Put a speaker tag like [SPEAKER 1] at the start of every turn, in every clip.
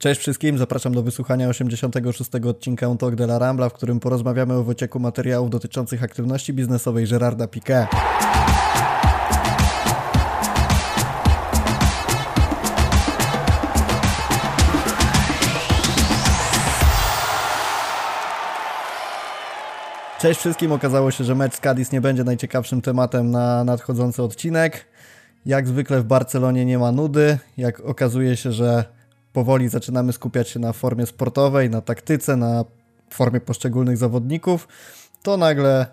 [SPEAKER 1] Cześć wszystkim, zapraszam do wysłuchania 86. odcinka Talk de la Rambla, w którym porozmawiamy o wycieku materiałów dotyczących aktywności biznesowej Gerarda Piqué. Cześć wszystkim, okazało się, że mecz z Cadiz nie będzie najciekawszym tematem na nadchodzący odcinek. Jak zwykle w Barcelonie nie ma nudy, jak okazuje się, że powoli zaczynamy skupiać się na formie sportowej, na taktyce, na formie poszczególnych zawodników, to nagle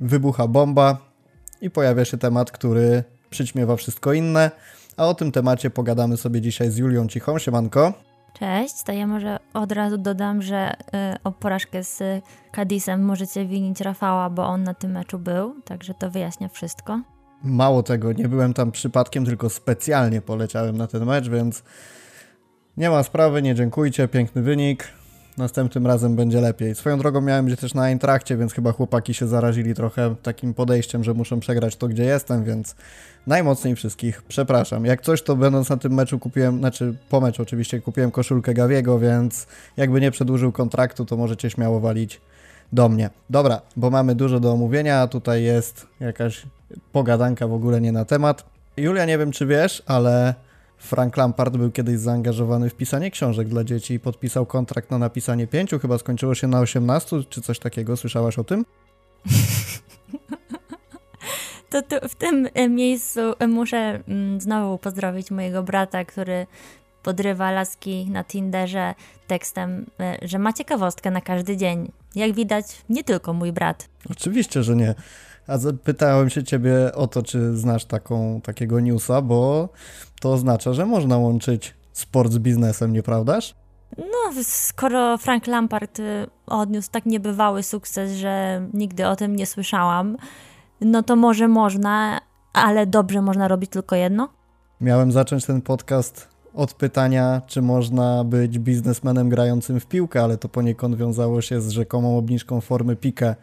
[SPEAKER 1] wybucha bomba i pojawia się temat, który przyćmiewa wszystko inne. A o tym temacie pogadamy sobie dzisiaj z Julią Cichą. Siemanko.
[SPEAKER 2] Cześć, to ja może od razu dodam, że y, o porażkę z Cadizem możecie winić Rafała, bo on na tym meczu był, także to wyjaśnia wszystko.
[SPEAKER 1] Mało tego, nie byłem tam przypadkiem, tylko specjalnie poleciałem na ten mecz, więc nie ma sprawy, nie dziękujcie, piękny wynik. Następnym razem będzie lepiej. Swoją drogą miałem być też na Eintrakcie, więc chyba chłopaki się zarazili trochę takim podejściem, że muszą przegrać to, gdzie jestem, więc najmocniej wszystkich przepraszam. Jak coś, to będąc na tym meczu kupiłem, znaczy po meczu oczywiście kupiłem koszulkę Gawiego, więc jakby nie przedłużył kontraktu, to możecie śmiało walić do mnie. Dobra, bo mamy dużo do omówienia, tutaj jest jakaś pogadanka w ogóle nie na temat. Julia, nie wiem czy wiesz, ale Frank Lampard był kiedyś zaangażowany w pisanie książek dla dzieci i podpisał kontrakt na napisanie pięciu, chyba skończyło się na 18, czy coś takiego. Słyszałaś o tym?
[SPEAKER 2] To tu, w tym e, miejscu e, muszę mm, znowu pozdrowić mojego brata, który podrywa laski na Tinderze tekstem, e, że ma ciekawostkę na każdy dzień. Jak widać, nie tylko mój brat.
[SPEAKER 1] Oczywiście, że nie. A zapytałem się ciebie o to, czy znasz taką, takiego newsa, bo to oznacza, że można łączyć sport z biznesem, nieprawdaż?
[SPEAKER 2] No, skoro Frank Lampard y, odniósł tak niebywały sukces, że nigdy o tym nie słyszałam, no to może można, ale dobrze można robić tylko jedno?
[SPEAKER 1] Miałem zacząć ten podcast od pytania, czy można być biznesmenem grającym w piłkę, ale to poniekąd wiązało się z rzekomą obniżką formy pikę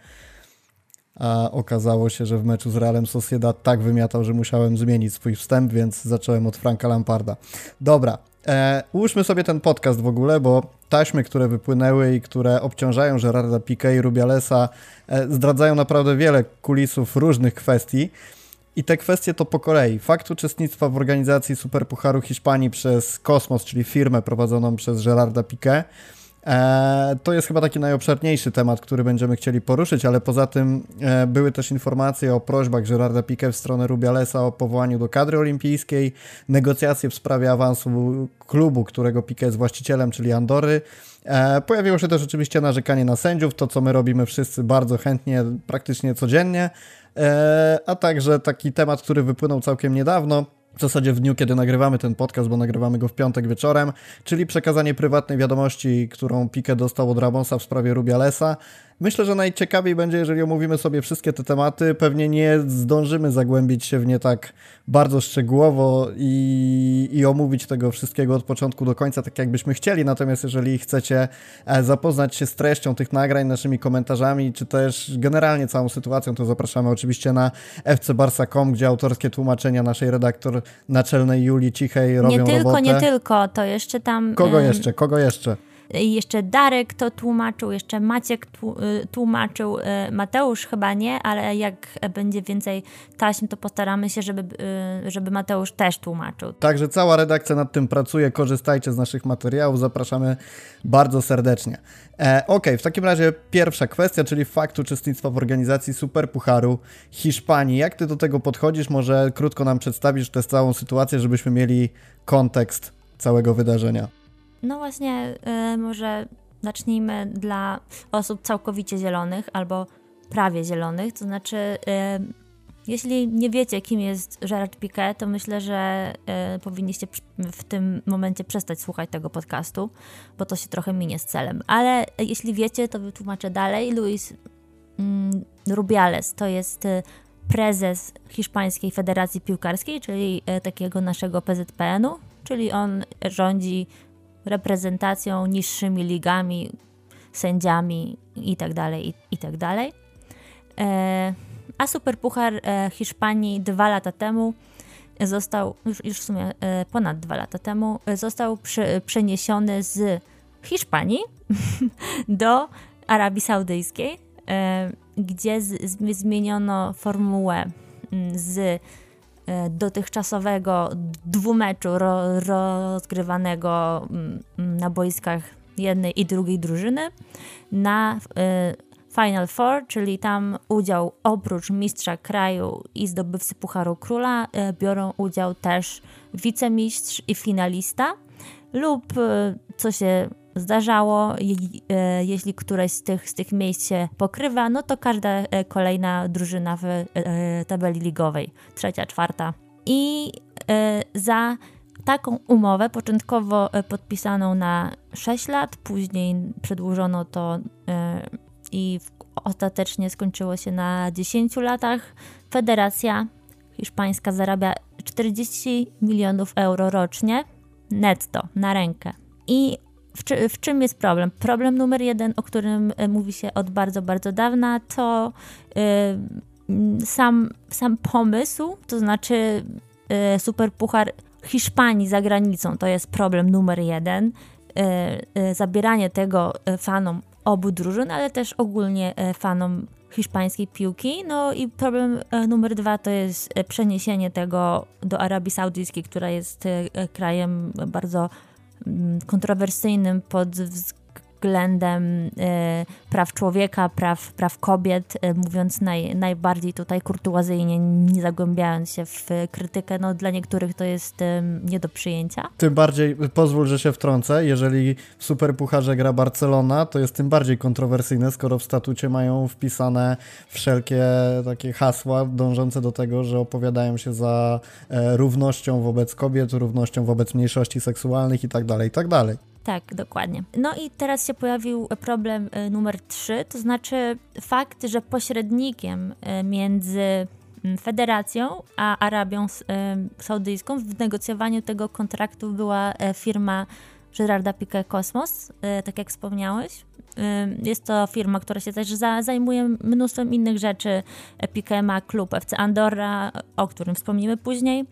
[SPEAKER 1] a okazało się, że w meczu z Realem Sociedad tak wymiatał, że musiałem zmienić swój wstęp, więc zacząłem od Franka Lamparda. Dobra, e, ułóżmy sobie ten podcast w ogóle, bo taśmy, które wypłynęły i które obciążają Gerarda Piqué i Rubialesa e, zdradzają naprawdę wiele kulisów różnych kwestii. I te kwestie to po kolei. Fakt uczestnictwa w organizacji Superpucharu Hiszpanii przez Kosmos, czyli firmę prowadzoną przez Gerarda Piqué, to jest chyba taki najobszerniejszy temat, który będziemy chcieli poruszyć, ale poza tym e, były też informacje o prośbach Gerarda Piqué w stronę Rubialesa o powołaniu do kadry olimpijskiej, negocjacje w sprawie awansu klubu, którego Piqué jest właścicielem, czyli Andory. E, pojawiło się też oczywiście narzekanie na sędziów, to co my robimy wszyscy bardzo chętnie, praktycznie codziennie, a także taki temat, który wypłynął całkiem niedawno, w zasadzie w dniu, kiedy nagrywamy ten podcast, bo nagrywamy go w piątek wieczorem, czyli przekazanie prywatnej wiadomości, którą Pique dostał od Ramosa w sprawie Rubialesa. Myślę, że najciekawiej będzie, jeżeli omówimy sobie wszystkie te tematy. Pewnie nie zdążymy zagłębić się w nie tak bardzo szczegółowo i, i omówić tego wszystkiego od początku do końca, tak jakbyśmy chcieli. Natomiast jeżeli chcecie e, zapoznać się z treścią tych nagrań, naszymi komentarzami, czy też generalnie całą sytuacją, to zapraszamy oczywiście na fcbarsa.com, gdzie autorskie tłumaczenia naszej redaktor naczelnej Julii Cichej robią
[SPEAKER 2] Nie tylko,
[SPEAKER 1] robotę.
[SPEAKER 2] nie tylko, to jeszcze tam...
[SPEAKER 1] Kogo jeszcze, kogo jeszcze?
[SPEAKER 2] Jeszcze Darek to tłumaczył, jeszcze Maciek y, tłumaczył, y, Mateusz chyba nie, ale jak będzie więcej taśm, to postaramy się, żeby, y, żeby Mateusz też tłumaczył.
[SPEAKER 1] Także cała redakcja nad tym pracuje, korzystajcie z naszych materiałów, zapraszamy bardzo serdecznie. E, ok, w takim razie pierwsza kwestia, czyli fakt uczestnictwa w organizacji Superpucharu Hiszpanii. Jak ty do tego podchodzisz? Może krótko nam przedstawisz tę całą sytuację, żebyśmy mieli kontekst całego wydarzenia.
[SPEAKER 2] No właśnie, y, może zacznijmy dla osób całkowicie zielonych albo prawie zielonych, to znaczy, y, jeśli nie wiecie, kim jest Gerard Piquet, to myślę, że y, powinniście w tym momencie przestać słuchać tego podcastu, bo to się trochę minie z celem. Ale jeśli wiecie, to wytłumaczę dalej. Luis mm, Rubiales to jest prezes Hiszpańskiej Federacji Piłkarskiej, czyli takiego naszego PZPN-u, czyli on rządzi reprezentacją, niższymi ligami, sędziami itd. Tak itd. Tak e, a Superpuchar e, Hiszpanii dwa lata temu został, już, już w sumie ponad dwa lata temu, został przeniesiony z Hiszpanii do Arabii Saudyjskiej, gdzie zmieniono formułę z dotychczasowego dwumeczu ro, rozgrywanego mm, na boiskach jednej i drugiej drużyny na Final Four, czyli tam udział oprócz mistrza kraju i zdobywcy Pucharu Króla e, biorą udział też wicemistrz i finalista lub e, co się zdarzało, e, jeśli któreś z tych, z tych miejsc się pokrywa, no to każda kolejna drużyna w tabeli ligowej, trzecia, czwarta. I za taką umowę, początkowo podpisaną na 6 lat, później przedłużono to i ostatecznie skończyło się na 10 latach. Federacja hiszpańska zarabia 40 milionów euro rocznie netto, na rękę. I w, czy, w, czym jest problem? Problem numer jeden, o którym e, mówi się od bardzo, bardzo dawna, to yy, sam, sam pomysł, to znaczy yy, superpuchar Hiszpanii za granicą, to jest problem numer jeden. Zabieranie tego fanom obu drużyn, ale też ogólnie fanom hiszpańskiej piłki. No i problem numer dwa to jest przeniesienie tego do Arabii Saudyjskiej, która jest krajem bardzo kontrowersyjnym pod względem względem e, praw człowieka, praw, praw kobiet, e, mówiąc naj, najbardziej tutaj kurtuazyjnie, nie zagłębiając się w krytykę, no dla niektórych to jest nie do przyjęcia.
[SPEAKER 1] Tym bardziej, pozwól, że się wtrącę, jeżeli w Superpucharze gra Barcelona, to jest tym bardziej kontrowersyjne, skoro w statucie mają wpisane wszelkie takie hasła dążące do tego, że opowiadają się za e, równością wobec kobiet, równością wobec mniejszości seksualnych i tak dalej, i tak
[SPEAKER 2] dokładnie. No i teraz się pojawił problem e, numer 3, to znaczy fakt, że pośrednikiem e, między mm, Federacją a Arabią e, Saudyjską w negocjowaniu tego kontraktu była firma Gerarda Piqué Cosmos, tak jak wspomniałeś. Jest to firma, która się też zajmuje mnóstwem innych rzeczy. Piqué ma klub FC Andorra, o którym wspomnimy później.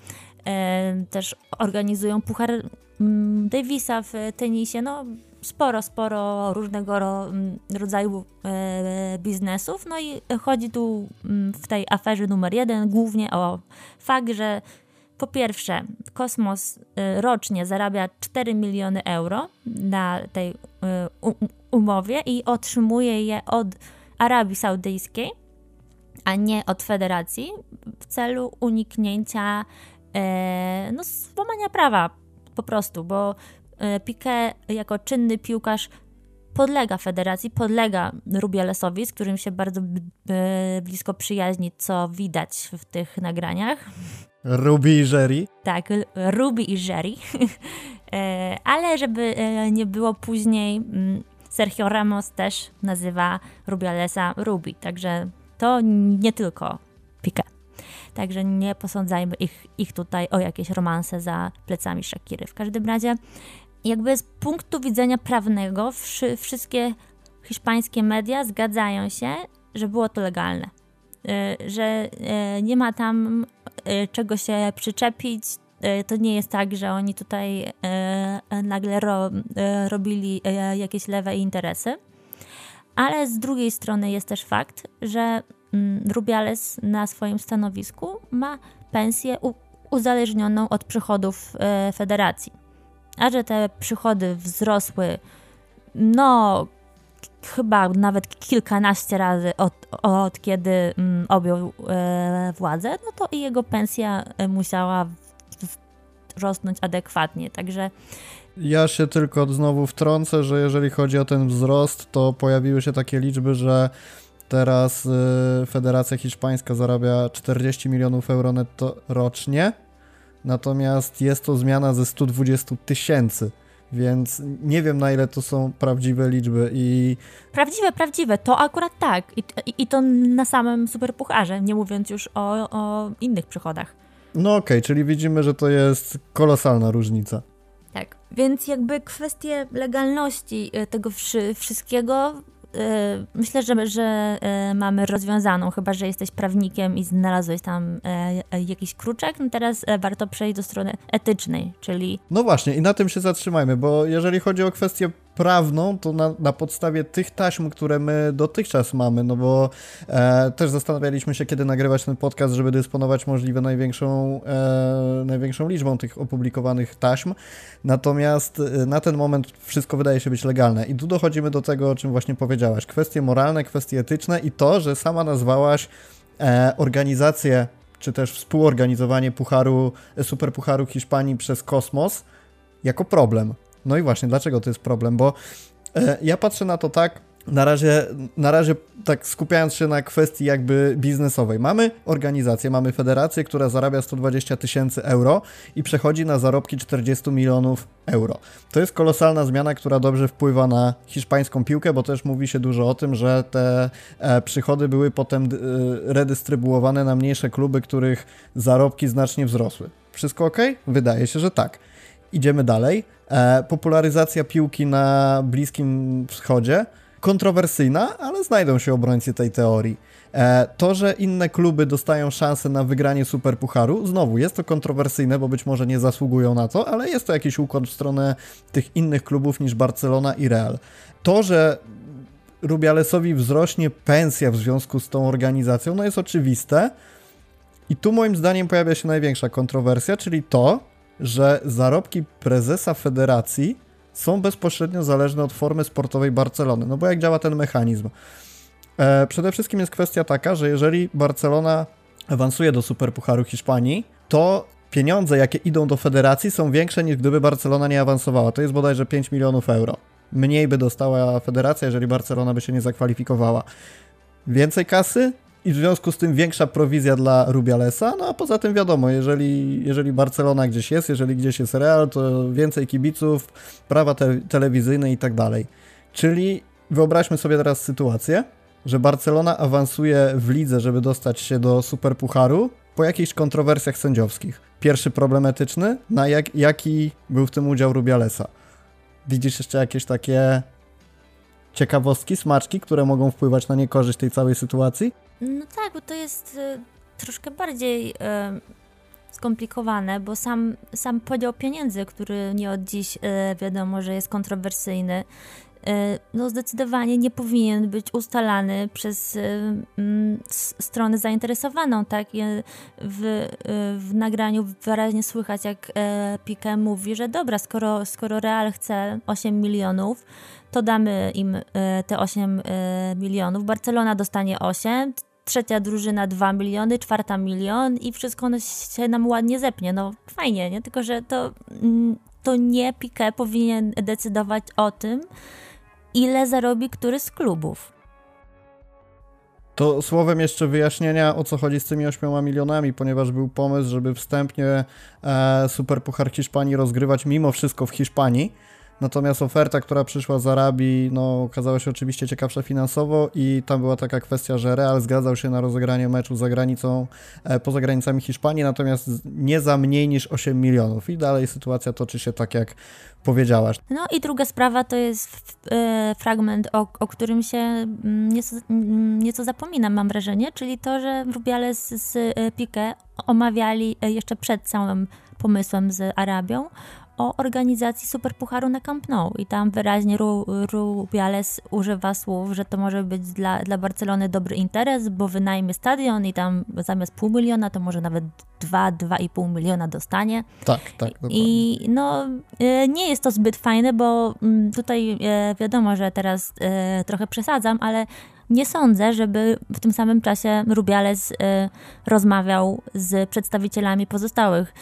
[SPEAKER 2] Też organizują Puchar Davisa w tenisie, no sporo, sporo różnego mm, rodzaju e, biznesów. No i chodzi tu mm, w tej aferze numer jeden głównie o fakt, że po pierwsze, Kosmos e, rocznie zarabia 4 miliony euro na tej e, umowie i otrzymuje je od Arabii Saudyjskiej, a nie od federacji, w celu uniknięcia no, złamania prawa po prostu, bo e, Piqué jako czynny piłkarz podlega federacji, podlega Rubialesowi, z którym się bardzo blisko przyjaźni, co widać w tych nagraniach.
[SPEAKER 1] Ruby i Jerry?
[SPEAKER 2] Tak, Ruby i Jerry. E, ale żeby e, nie było później, Sergio Ramos też nazywa Rubialesa Ruby, także to nie tylko Piqué. Także nie posądzajmy ich, ich tutaj o jakieś romanse za plecami Shakiry. W każdym razie, jakby z punktu widzenia prawnego, wszy, wszystkie hiszpańskie media zgadzają się, że było to legalne. Y, że y, nie ma tam y, czego się przyczepić. To nie jest tak, że oni tutaj nagle ro, robili jakieś lewe interesy. Ale z drugiej strony jest też fakt, że Rubiales na swoim stanowisku ma pensję uzależnioną od przychodów e, federacji. A że te przychody wzrosły, no, chyba nawet kilkanaście razy od, od kiedy mm, objął e, władzę, no to i jego pensja e, musiała rosnąć adekwatnie. Także
[SPEAKER 1] ja się tylko znowu wtrącę, że jeżeli chodzi o ten wzrost, to pojawiły się takie liczby, że Teraz y, Federacja Hiszpańska zarabia 40 milionów euro netto rocznie, natomiast jest to zmiana ze 120 tysięcy. Więc nie wiem, na ile to są prawdziwe liczby i...
[SPEAKER 2] Prawdziwe, prawdziwe, to akurat tak. I, i, i to na samym superpucharze, nie mówiąc już o, o innych przychodach.
[SPEAKER 1] No okej, okay, czyli widzimy, że to jest kolosalna różnica.
[SPEAKER 2] Tak, więc jakby kwestie legalności y, tego wszystkiego myślę, że, że mamy rozwiązaną, chyba że jesteś prawnikiem i znalazłeś tam jakiś kruczek. No teraz warto przejść do strony etycznej, czyli.
[SPEAKER 1] No właśnie, i na tym się zatrzymajmy, bo jeżeli chodzi o kwestię prawną, to na, na podstawie tych taśm, które my dotychczas mamy, no bo e, też zastanawialiśmy się, kiedy nagrywać ten podcast, żeby dysponować możliwie największą, e, największą liczbą tych opublikowanych taśm. Natomiast e, na ten moment wszystko wydaje się być legalne. I tu dochodzimy do tego, o czym właśnie powiedziałaś. Kwestie moralne, kwestie etyczne i to, że sama nazwałaś e, organizację czy też współorganizowanie pucharu, superpucharu Hiszpanii przez Kosmos jako problem. No i właśnie, dlaczego to jest problem? Bo e, ja patrzę na to tak, na razie, na razie tak skupiając się na kwestii jakby biznesowej. Mamy organizację, mamy federację, która zarabia 120 tysięcy euro i przechodzi na zarobki 40 milionów euro. To jest kolosalna zmiana, która dobrze wpływa na hiszpańską piłkę, bo też mówi się dużo o tym, że te e, przychody były potem e, redystrybuowane na mniejsze kluby, których zarobki znacznie wzrosły. Wszystko ok? Wydaje się, że tak. Idziemy dalej. E, popularyzacja piłki na Bliskim Wschodzie. Kontrowersyjna, ale znajdą się obrońcy tej teorii. E, to, że inne kluby dostają szansę na wygranie Superpucharu, znowu jest to kontrowersyjne, bo być może nie zasługują na to, ale jest to jakiś układ w stronę tych innych klubów niż Barcelona i Real. To, że Rubialesowi wzrośnie pensja w związku z tą organizacją, no jest oczywiste. I tu moim zdaniem pojawia się największa kontrowersja, czyli to, że zarobki prezesa federacji są bezpośrednio zależne od formy sportowej Barcelony. No bo jak działa ten mechanizm? E, przede wszystkim jest kwestia taka, że jeżeli Barcelona awansuje do Superpucharu Hiszpanii, to pieniądze, jakie idą do federacji, są większe niż gdyby Barcelona nie awansowała. To jest bodajże 5 milionów euro. Mniej by dostała federacja, jeżeli Barcelona by się nie zakwalifikowała. Więcej kasy, i w związku z tym większa prowizja dla Rubialesa, no a poza tym wiadomo, jeżeli, jeżeli Barcelona gdzieś jest, jeżeli gdzieś jest Real, to więcej kibiców, prawa te, telewizyjne i tak dalej. Czyli wyobraźmy sobie teraz sytuację, że Barcelona awansuje w lidze, żeby dostać się do Superpucharu po jakichś kontrowersjach sędziowskich. Pierwszy problematyczny, na jak, jaki był w tym udział Rubialesa. Widzisz jeszcze jakieś takie ciekawostki, smaczki, które mogą wpływać na niekorzyść tej całej sytuacji?
[SPEAKER 2] No tak, bo to jest y, troszkę bardziej y, skomplikowane, bo sam, sam podział pieniędzy, który nie od dziś y, wiadomo, że jest kontrowersyjny, no zdecydowanie nie powinien być ustalany przez mm, stronę zainteresowaną, tak? W, w nagraniu wyraźnie słychać, jak Piqué mówi, że dobra, skoro, skoro Real chce 8 milionów, to damy im te 8 milionów. Barcelona dostanie 8, trzecia drużyna 2 miliony, czwarta milion i wszystko się nam ładnie zepnie. No fajnie, nie? Tylko, że to, mm, to nie Piqué powinien decydować o tym, ile zarobi który z klubów.
[SPEAKER 1] To słowem jeszcze wyjaśnienia, o co chodzi z tymi 8 milionami, ponieważ był pomysł, żeby wstępnie e, Hiszpanii rozgrywać mimo wszystko w Hiszpanii, Natomiast oferta, która przyszła z Arabii, no, okazała się oczywiście ciekawsza finansowo i tam była taka kwestia, że Real zgadzał się na rozegranie meczu za granicą, e, poza granicami Hiszpanii, natomiast nie za mniej niż 8 milionów. I dalej sytuacja toczy się tak, jak powiedziałaś.
[SPEAKER 2] No i druga sprawa to jest e, fragment, o, o którym się mm, nieco, mm, nieco zapominam, mam wrażenie, czyli to, że Rubiales z e, Piqué omawiali jeszcze przed całym pomysłem z Arabią o organizacji Superpucharu na Camp Nou i tam wyraźnie Rubiales używa słów, że to może być dla, dla Barcelony dobry interes, bo wynajmie stadion i tam zamiast pół miliona to może nawet 2-2,5 miliona dostanie.
[SPEAKER 1] Tak, tak. Dokładnie.
[SPEAKER 2] I no e, nie jest to zbyt fajne, bo mm, tutaj e, wiadomo, że teraz e, trochę przesadzam, ale nie sądzę, żeby w tym samym czasie Rubiales rozmawiał z przedstawicielami pozostałych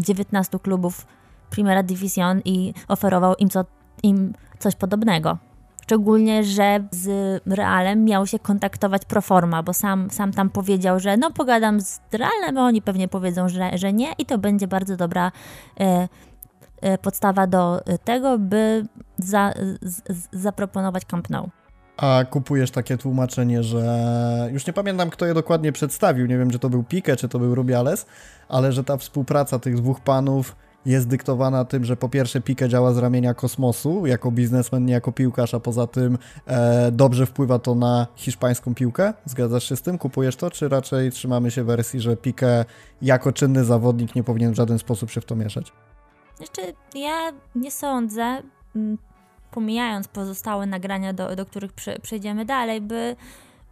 [SPEAKER 2] 19 mm, klubów Primera Division i oferował im, co, im coś podobnego. Szczególnie, że z Realem miał się kontaktować Proforma, bo sam, sam tam powiedział, że no pogadam z Realem, oni pewnie powiedzą, że, że nie i to będzie bardzo dobra e, e, podstawa do tego, by za, z, zaproponować Camp Nou.
[SPEAKER 1] A kupujesz takie tłumaczenie, że już nie pamiętam, kto je dokładnie przedstawił. Nie wiem, czy to był Pique, czy to był Rubiales, ale że ta współpraca tych dwóch panów jest dyktowana tym, że po pierwsze Pique działa z ramienia kosmosu jako biznesmen, nie jako piłkarz, a poza tym e, dobrze wpływa to na hiszpańską piłkę. Zgadzasz się z tym? Kupujesz to, czy raczej trzymamy się wersji, że Pique jako czynny zawodnik nie powinien w żaden sposób się w to mieszać?
[SPEAKER 2] Jeszcze ja nie sądzę, pomijając pozostałe nagrania, do, do których przejdziemy dalej, by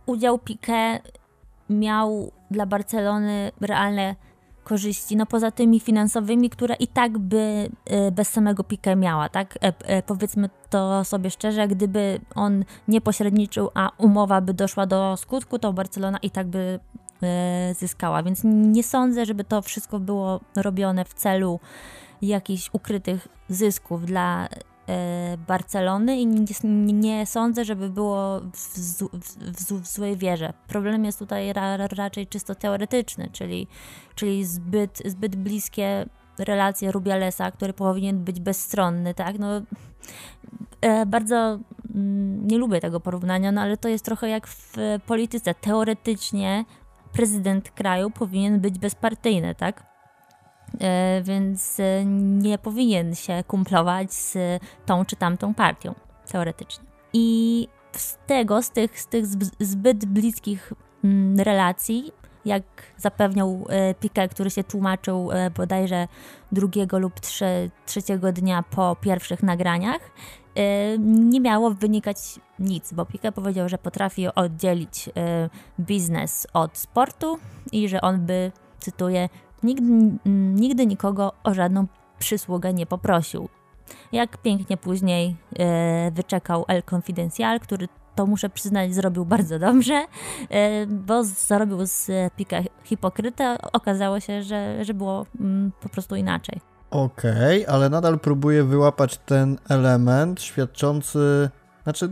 [SPEAKER 2] udział Pique miał dla Barcelony realne korzyści, no poza tymi finansowymi, które i tak by e, bez samego Pique miała, tak? E, e, powiedzmy to sobie szczerze, gdyby on nie pośredniczył, a umowa by doszła do skutku, to Barcelona i tak by zyskała, więc nie sądzę, żeby to wszystko było robione w celu jakichś ukrytych zysków dla Barcelony i nie, nie, sądzę, żeby było w, w, w, w złej wierze. Problem jest tutaj ra, raczej czysto teoretyczny, czyli, czyli zbyt, zbyt bliskie relacje Rubialesa, który powinien być bezstronny, tak? No, e, bardzo mm, nie lubię tego porównania, no ale to jest trochę jak w polityce. Teoretycznie prezydent kraju powinien być bezpartyjny, tak? E, więc e, nie powinien się kumplować z tą czy tamtą partią, teoretycznie. I z tego, z tych, z tych zbyt bliskich mm, relacji, jak zapewniał e, Piquet, który się tłumaczył bodajże drugiego lub trze, trzeciego dnia po pierwszych nagraniach, nie miało wynikać nic, bo Piquet powiedział, że potrafi oddzielić biznes od sportu i że on by, cytuję, Nigdy, nigdy nikogo o żadną przysługę nie poprosił. Jak pięknie później e, wyczekał El Confidencial, który to muszę przyznać zrobił bardzo dobrze, e, bo zrobił z pika hipokrytę. Okazało się, że, że było mm, po prostu inaczej.
[SPEAKER 1] Okej, okay, ale nadal próbuję wyłapać ten element świadczący. Znaczy,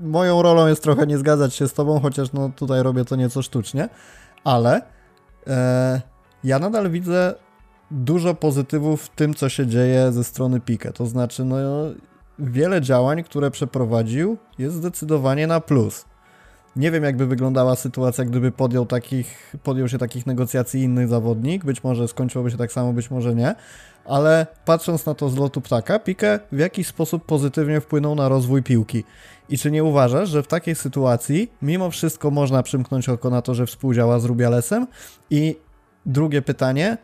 [SPEAKER 1] moją rolą jest trochę nie zgadzać się z tobą, chociaż no tutaj robię to nieco sztucznie, ale e, ja nadal widzę dużo pozytywów w tym, co się dzieje ze strony Pique. To znaczy, no, wiele działań, które przeprowadził, jest zdecydowanie na plus. Nie wiem, jakby wyglądała sytuacja, gdyby podjął, takich, podjął się takich negocjacji inny zawodnik. Być może skończyłoby się tak samo, być może nie. Ale patrząc na to z lotu ptaka, Pique w jakiś sposób pozytywnie wpłynął na rozwój piłki. I czy nie uważasz, że w takiej sytuacji mimo wszystko można przymknąć oko na to, że współdziała z Rubialesem i drugie pytanie,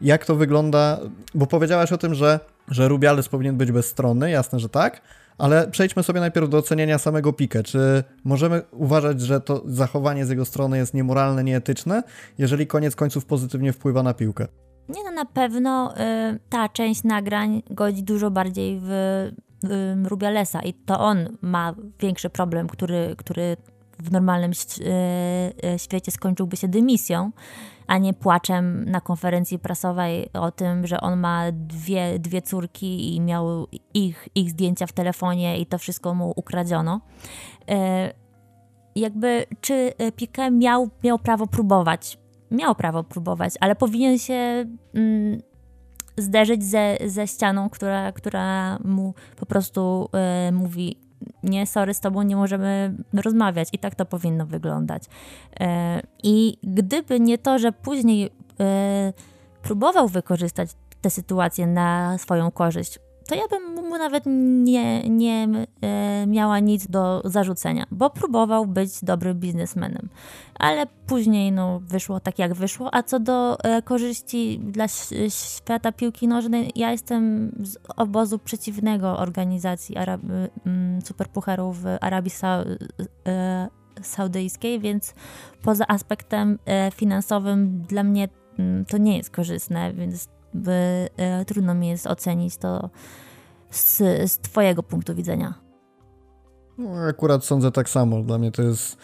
[SPEAKER 1] jak to wygląda, bo powiedziałaś o tym, że, że Rubiales powinien być bezstronny, jasne, że tak, ale przejdźmy sobie najpierw do oceniania samego Pique. Czy możemy uważać, że to zachowanie z jego strony jest niemoralne, nieetyczne, jeżeli koniec końców pozytywnie wpływa na piłkę?
[SPEAKER 2] Nie, no na pewno y, ta część nagrań godzi dużo bardziej w, w Rubialesa i to on ma większy problem, który, który w normalnym y, y, świecie skończyłby się dymisją, a nie płaczem na konferencji prasowej o tym, że on ma dwie, dwie córki i miał ich, ich zdjęcia w telefonie i to wszystko mu ukradziono. E, jakby, czy Piqué miał, miał prawo próbować? Miał prawo próbować, ale powinien się mm, zderzyć ze, ze ścianą, która, która mu po prostu y, mówi nie, sorry, z tobą nie możemy rozmawiać. I tak to powinno wyglądać. E, I gdyby nie to, że później e, próbował wykorzystać tę sytuację na swoją korzyść, to ja bym mu nawet nie, nie miała nic do zarzucenia, bo próbował być dobrym biznesmenem. Ale później no, wyszło tak, jak wyszło. A co do e, korzyści dla świata piłki nożnej, ja jestem z obozu przeciwnego organizacji Arab Superpucharów w Arabii Sa e, Saudyjskiej, więc poza aspektem e, finansowym dla mnie to nie jest korzystne, więc by, e, trudno mi jest ocenić to z, z Twojego punktu widzenia.
[SPEAKER 1] No, akurat sądzę tak samo. Dla mnie to jest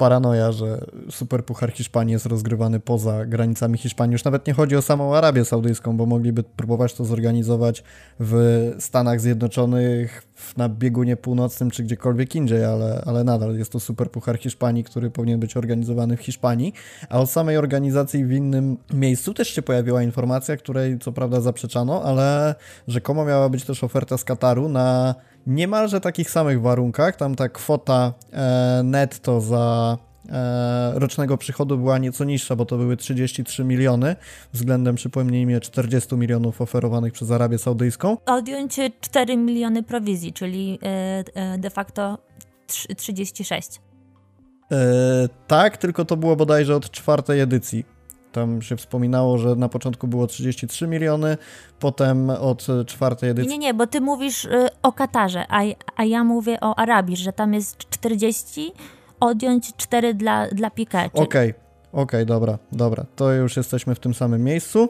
[SPEAKER 1] paranoja, że Superpuchar Hiszpanii jest rozgrywany poza granicami Hiszpanii. Już nawet nie chodzi o samą Arabię Saudyjską, bo mogliby próbować to zorganizować w Stanach Zjednoczonych, na biegunie północnym czy gdziekolwiek indziej, ale, ale nadal jest to Superpuchar Hiszpanii, który powinien być organizowany w Hiszpanii. A od samej organizacji w innym miejscu też się pojawiła informacja, której co prawda zaprzeczano, ale rzekomo miała być też oferta z Kataru na niemalże takich samych warunkach. Tam ta kwota e, netto za e, rocznego przychodu była nieco niższa, bo to były 33 miliony względem, przypomnijmy, 40 milionów oferowanych przez Arabię Saudyjską.
[SPEAKER 2] Odjąć 4 miliony prowizji, czyli de facto 36.
[SPEAKER 1] tak, tylko to było bodajże od czwartej edycji tam się wspominało, że na początku było 33 miliony, potem od czwartej edycji.
[SPEAKER 2] Nie, nie, bo ty mówisz y, o Katarze, a, a ja mówię o Arabii, że tam jest 40, odjąć 4 dla, dla Piqué.
[SPEAKER 1] Okej, okay, okej, okay, dobra, dobra. To już jesteśmy w tym samym miejscu.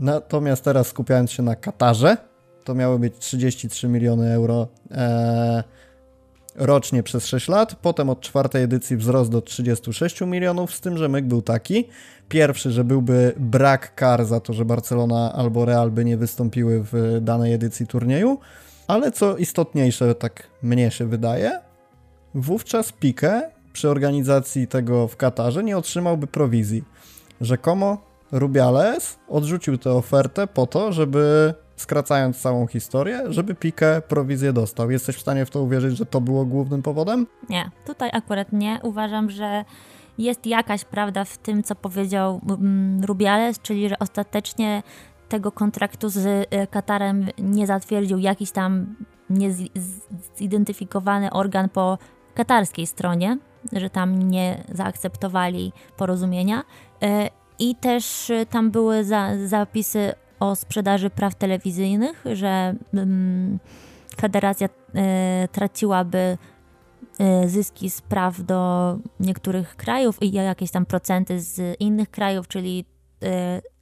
[SPEAKER 1] Natomiast teraz skupiając się na Katarze, to miały być 33 miliony euro. E, rocznie przez 6 lat, potem od czwartej edycji wzrost do 36 milionów, z tym, że myk był taki. Pierwszy, że byłby brak kar za to, że Barcelona albo Real by nie wystąpiły w danej edycji turnieju, ale co istotniejsze, tak mnie się wydaje, wówczas Piqué przy organizacji tego w Katarze nie otrzymałby prowizji. Rzekomo Rubiales odrzucił tę ofertę po to, żeby skracając całą historię, żeby Pikę prowizję dostał. Jesteś w stanie w to uwierzyć, że to było głównym powodem?
[SPEAKER 2] Nie, tutaj akurat nie. Uważam, że jest jakaś prawda w tym, co powiedział mm, Rubiales, czyli że ostatecznie tego kontraktu z y, Katarem nie zatwierdził jakiś tam niezidentyfikowany organ po katarskiej stronie, że tam nie zaakceptowali porozumienia. Y, I też tam były za, zapisy o sprzedaży praw telewizyjnych, że mm, federacja y, traciłaby y, zyski z praw do niektórych krajów i jakieś tam procenty z innych krajów, czyli y,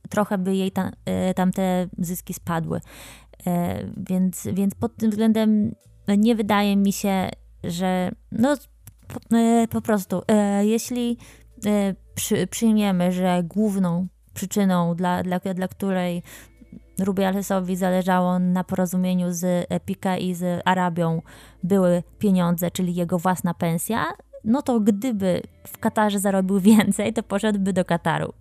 [SPEAKER 2] trochę by jej ta, tam te zyski spadły. Więc, więc pod tym względem nie wydaje mi się, że no po, po prostu jeśli przy, przyjmiemy, że główną przyczyną, dla, dla, dla której Rubialesowi zależało na porozumieniu z Epika i z Arabią były pieniądze, czyli jego własna pensja, no to gdyby w Katarze zarobił więcej, to poszedłby do Kataru.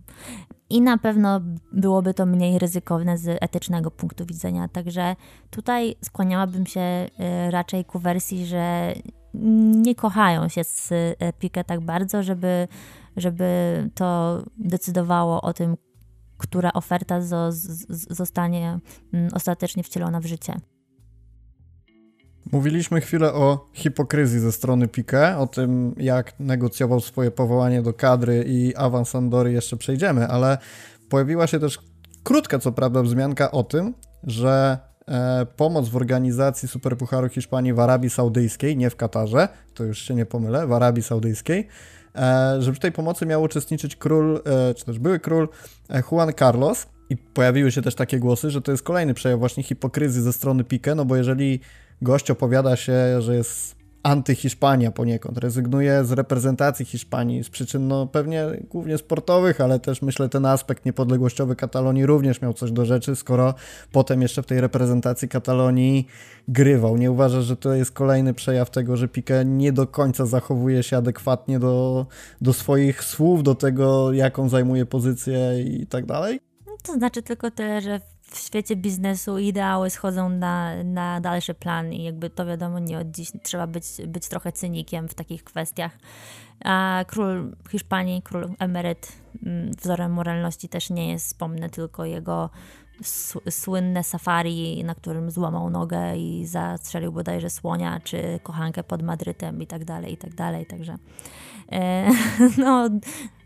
[SPEAKER 2] I na pewno byłoby to mniej ryzykowne z etycznego punktu widzenia. Także tutaj skłaniałabym się y, raczej ku wersji, że nie kochają się z Piqué tak bardzo, żeby, żeby to decydowało o tym, która oferta zostanie mm, ostatecznie wcielona w życie.
[SPEAKER 1] Mówiliśmy chwilę o hipokryzji ze strony Piqué, o tym jak negocjował swoje powołanie do kadry i awans Andory jeszcze przejdziemy, ale pojawiła się też krótka co prawda wzmianka o tym, że e, pomoc w organizacji Superpucharu Hiszpanii w Arabii Saudyjskiej, nie w Katarze, to już się nie pomylę, w Arabii Saudyjskiej, że w tej pomocy miał uczestniczyć król, e, czy też były król e, Juan Carlos. I pojawiły się też takie głosy, że to jest kolejny przejaw właśnie hipokryzji ze strony Pique, no bo jeżeli gość opowiada się, że jest antyhiszpania poniekąd. Rezygnuje z reprezentacji Hiszpanii z przyczyn no, pewnie głównie sportowych, ale też myślę ten aspekt niepodległościowy Katalonii również miał coś do rzeczy, skoro potem jeszcze w tej reprezentacji Katalonii grywał. Nie uważasz, że to jest kolejny przejaw tego, że Piqué nie do końca zachowuje się adekwatnie do, do swoich słów, do tego, jaką zajmuje pozycję i tak dalej?
[SPEAKER 2] To znaczy tylko tyle, że w świecie biznesu ideały schodzą na, na dalszy plan i jakby to wiadomo, nie od dziś trzeba być, być trochę cynikiem w takich kwestiach. A król Hiszpanii, król emeryt, mm, wzorem moralności też nie jest, wspomnę tylko jego słynne safari, na którym złamał nogę i zastrzelił bodajże słonia, czy kochankę pod Madrytem i tak dalej, i tak dalej, także no,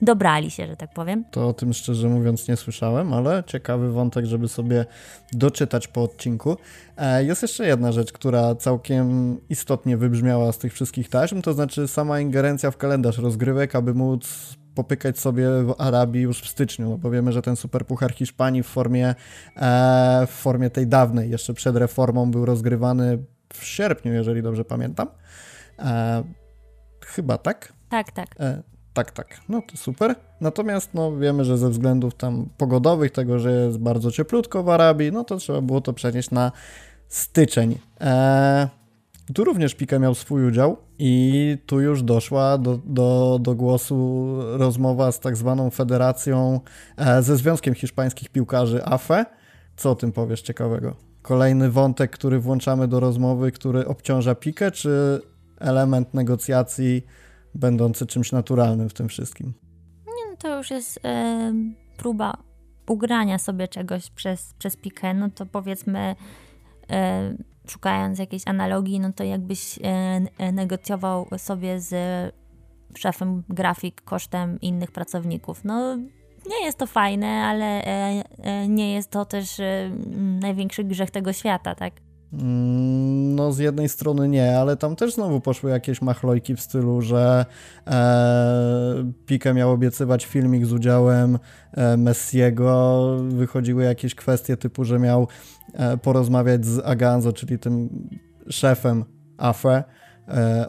[SPEAKER 2] dobrali się, że tak powiem.
[SPEAKER 1] To o tym szczerze mówiąc nie słyszałem, ale ciekawy wątek, żeby sobie doczytać po odcinku. E, jest jeszcze jedna rzecz, która całkiem istotnie wybrzmiała z tych wszystkich taśm, to znaczy sama ingerencja w kalendarz rozgrywek, aby móc popykać sobie w Arabii już w styczniu, no bo wiemy, że ten superpuchar Hiszpanii w formie, e, w formie tej dawnej, jeszcze przed reformą był rozgrywany w sierpniu, jeżeli dobrze pamiętam. E, chyba tak?
[SPEAKER 2] Tak, tak. E,
[SPEAKER 1] tak, tak. No to super. Natomiast no, wiemy, że ze względów tam pogodowych, tego, że jest bardzo cieplutko w Arabii, no to trzeba było to przenieść na styczeń. E, tu również Pika miał swój udział i tu już doszła do, do, do głosu rozmowa z tak zwaną federacją, e, ze Związkiem Hiszpańskich Piłkarzy AFE. Co o tym powiesz ciekawego? Kolejny wątek, który włączamy do rozmowy, który obciąża Pikę, czy element negocjacji będący czymś naturalnym w tym wszystkim.
[SPEAKER 2] Nie, no to już jest e, próba ugrania sobie czegoś przez, przez pikę, no to powiedzmy e, szukając jakiejś analogii, no to jakbyś e, negocjował sobie z szefem grafik kosztem innych pracowników. No nie jest to fajne, ale nie jest to też największy grzech tego świata, tak?
[SPEAKER 1] Mm, no, z jednej strony nie, ale tam też znowu poszły jakieś machlojki w stylu, że e, Pike miał obiecywać filmik z udziałem e, Messiego. Wychodziły jakieś kwestie typu, że miał e, porozmawiać z Aganzo, czyli tym szefem AFE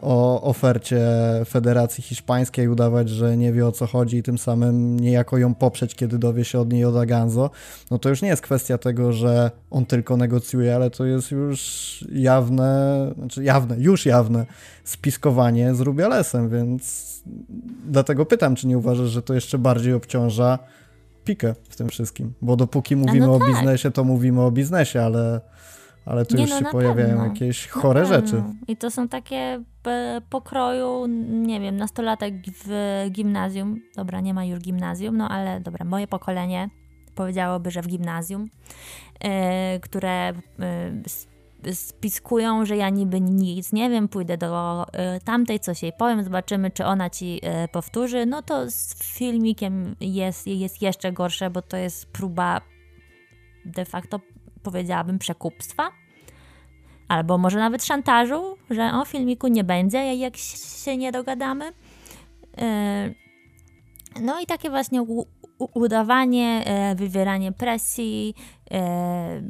[SPEAKER 1] o ofercie Federacji Hiszpańskiej, udawać, że nie wie o co chodzi i tym samym niejako ją poprzeć, kiedy dowie się od niej od Aganzo, no to już nie jest kwestia tego, że on tylko negocjuje, ale to jest już jawne, znaczy jawne, już jawne spiskowanie z Rubialesem, więc dlatego pytam, czy nie uważasz, że to jeszcze bardziej obciąża Pikę w tym wszystkim, bo dopóki mówimy no tak. o biznesie, to mówimy o biznesie, ale ale tu nie, już no, się pojawiają pewno. jakieś chore rzeczy.
[SPEAKER 2] I to są takie pokroju, nie wiem, nastolatek w gimnazjum. Dobra, nie ma już gimnazjum, no ale dobra, moje pokolenie powiedziałoby, że w gimnazjum, yy, które yy, spiskują, że ja niby nic nie wiem, pójdę do y, tamtej, coś jej powiem, zobaczymy, czy ona ci powtórzy. No to z filmikiem jest, jest jeszcze gorsze, bo to jest próba de facto powiedziałabym, przekupstwa. Albo może nawet szantażu, że o filmiku nie będzie, jak się nie dogadamy. E, no i takie właśnie udawanie, e, wywieranie presji, e,